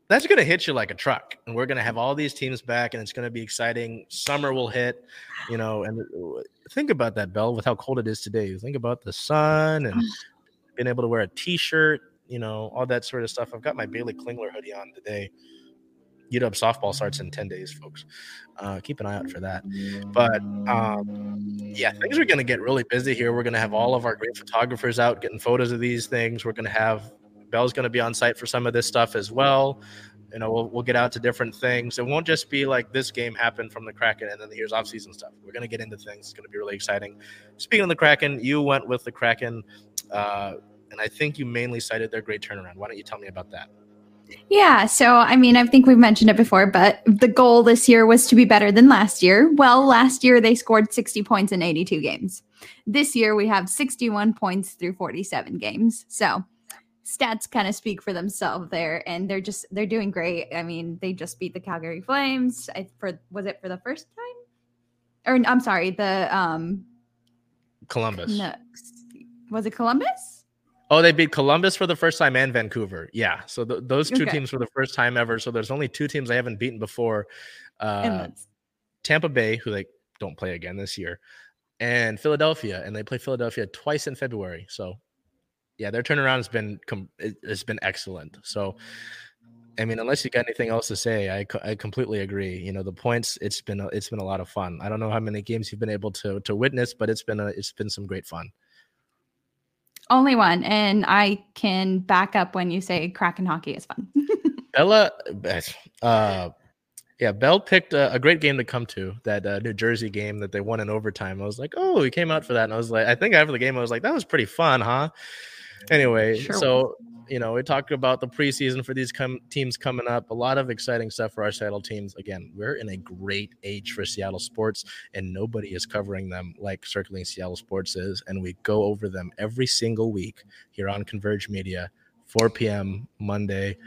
That's going to hit you like a truck. And we're going to have all these teams back and it's going to be exciting. Summer will hit, you know, and uh, think about that, Bell, with how cold it is today. Think about the sun and being able to wear a t-shirt, you know, all that sort of stuff. I've got my Baylee Klingler hoodie on today. UW softball starts in 10 days, folks. Uh, keep an eye out for that. But um, yeah, things are going to get really busy here. We're going to have all of our great photographers out getting photos of these things. We're going to have Bell's going to be on site for some of this stuff as well. You know, we'll, we'll get out to different things. It won't just be like this game happened from the Kraken and then here's off season stuff. We're going to get into things. It's going to be really exciting. Speaking of the Kraken, you went with the Kraken. Uh, and I think you mainly cited their great turnaround. Why don't you tell me about that?
Yeah, so I mean, I think we've mentioned it before, but the goal this year was to be better than last year. Well, last year they scored 60 points in 82 games. This year we have 61 points through 47 games. So stats kind of speak for themselves there and they're just they're doing great. I mean, they just beat the Calgary Flames I, for was it for the first time? Or I'm sorry, the um
Columbus.
No, was it Columbus?
Oh, they beat Columbus for the first time and Vancouver. Yeah. So th- those two okay. teams for the first time ever. So there's only two teams I haven't beaten before. Uh, Tampa Bay, who they don't play again this year, and Philadelphia, and they play Philadelphia twice in February. So yeah, their turnaround has been com- has been excellent. So I mean, unless you got anything else to say, I, I completely agree. You know, the points it's been a, it's been a lot of fun. I don't know how many games you've been able to to witness, but it's been a it's been some great fun.
Only one, and I can back up when you say Kraken hockey is fun. (laughs)
Bella, uh, yeah, Bell picked a, a, great game to come to that uh, New Jersey game that they won in overtime. I was like, oh, he came out for that, and I was like, I think after the game, I was like, that was pretty fun, huh? Anyway, sure. so you know, we talked about the preseason for these com- teams coming up. A lot of exciting stuff for our Seattle teams. Again, we're in a great age for Seattle sports, and nobody is covering them like Circling Seattle Sports is. And we go over them every single week here on Converge Media, 4 p.m. Monday.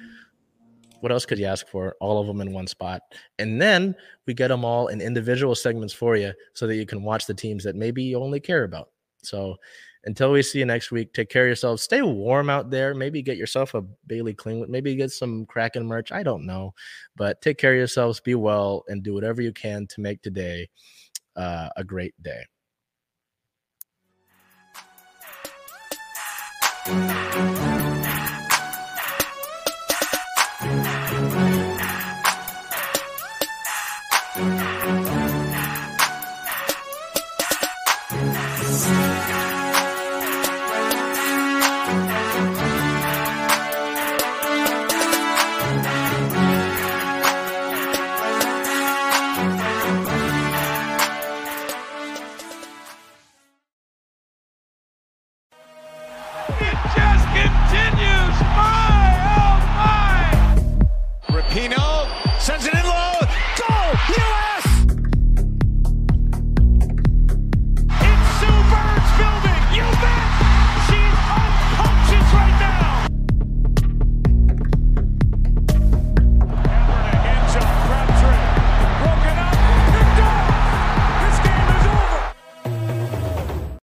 What else could you ask for? All of them in one spot. And then we get them all in individual segments for you so that you can watch the teams that maybe you only care about. So until we see you next week, take care of yourselves. Stay warm out there. Maybe get yourself a Baylee Klingler. Maybe get some Kraken merch. I don't know. But take care of yourselves. Be well and do whatever you can to make today uh, a great day.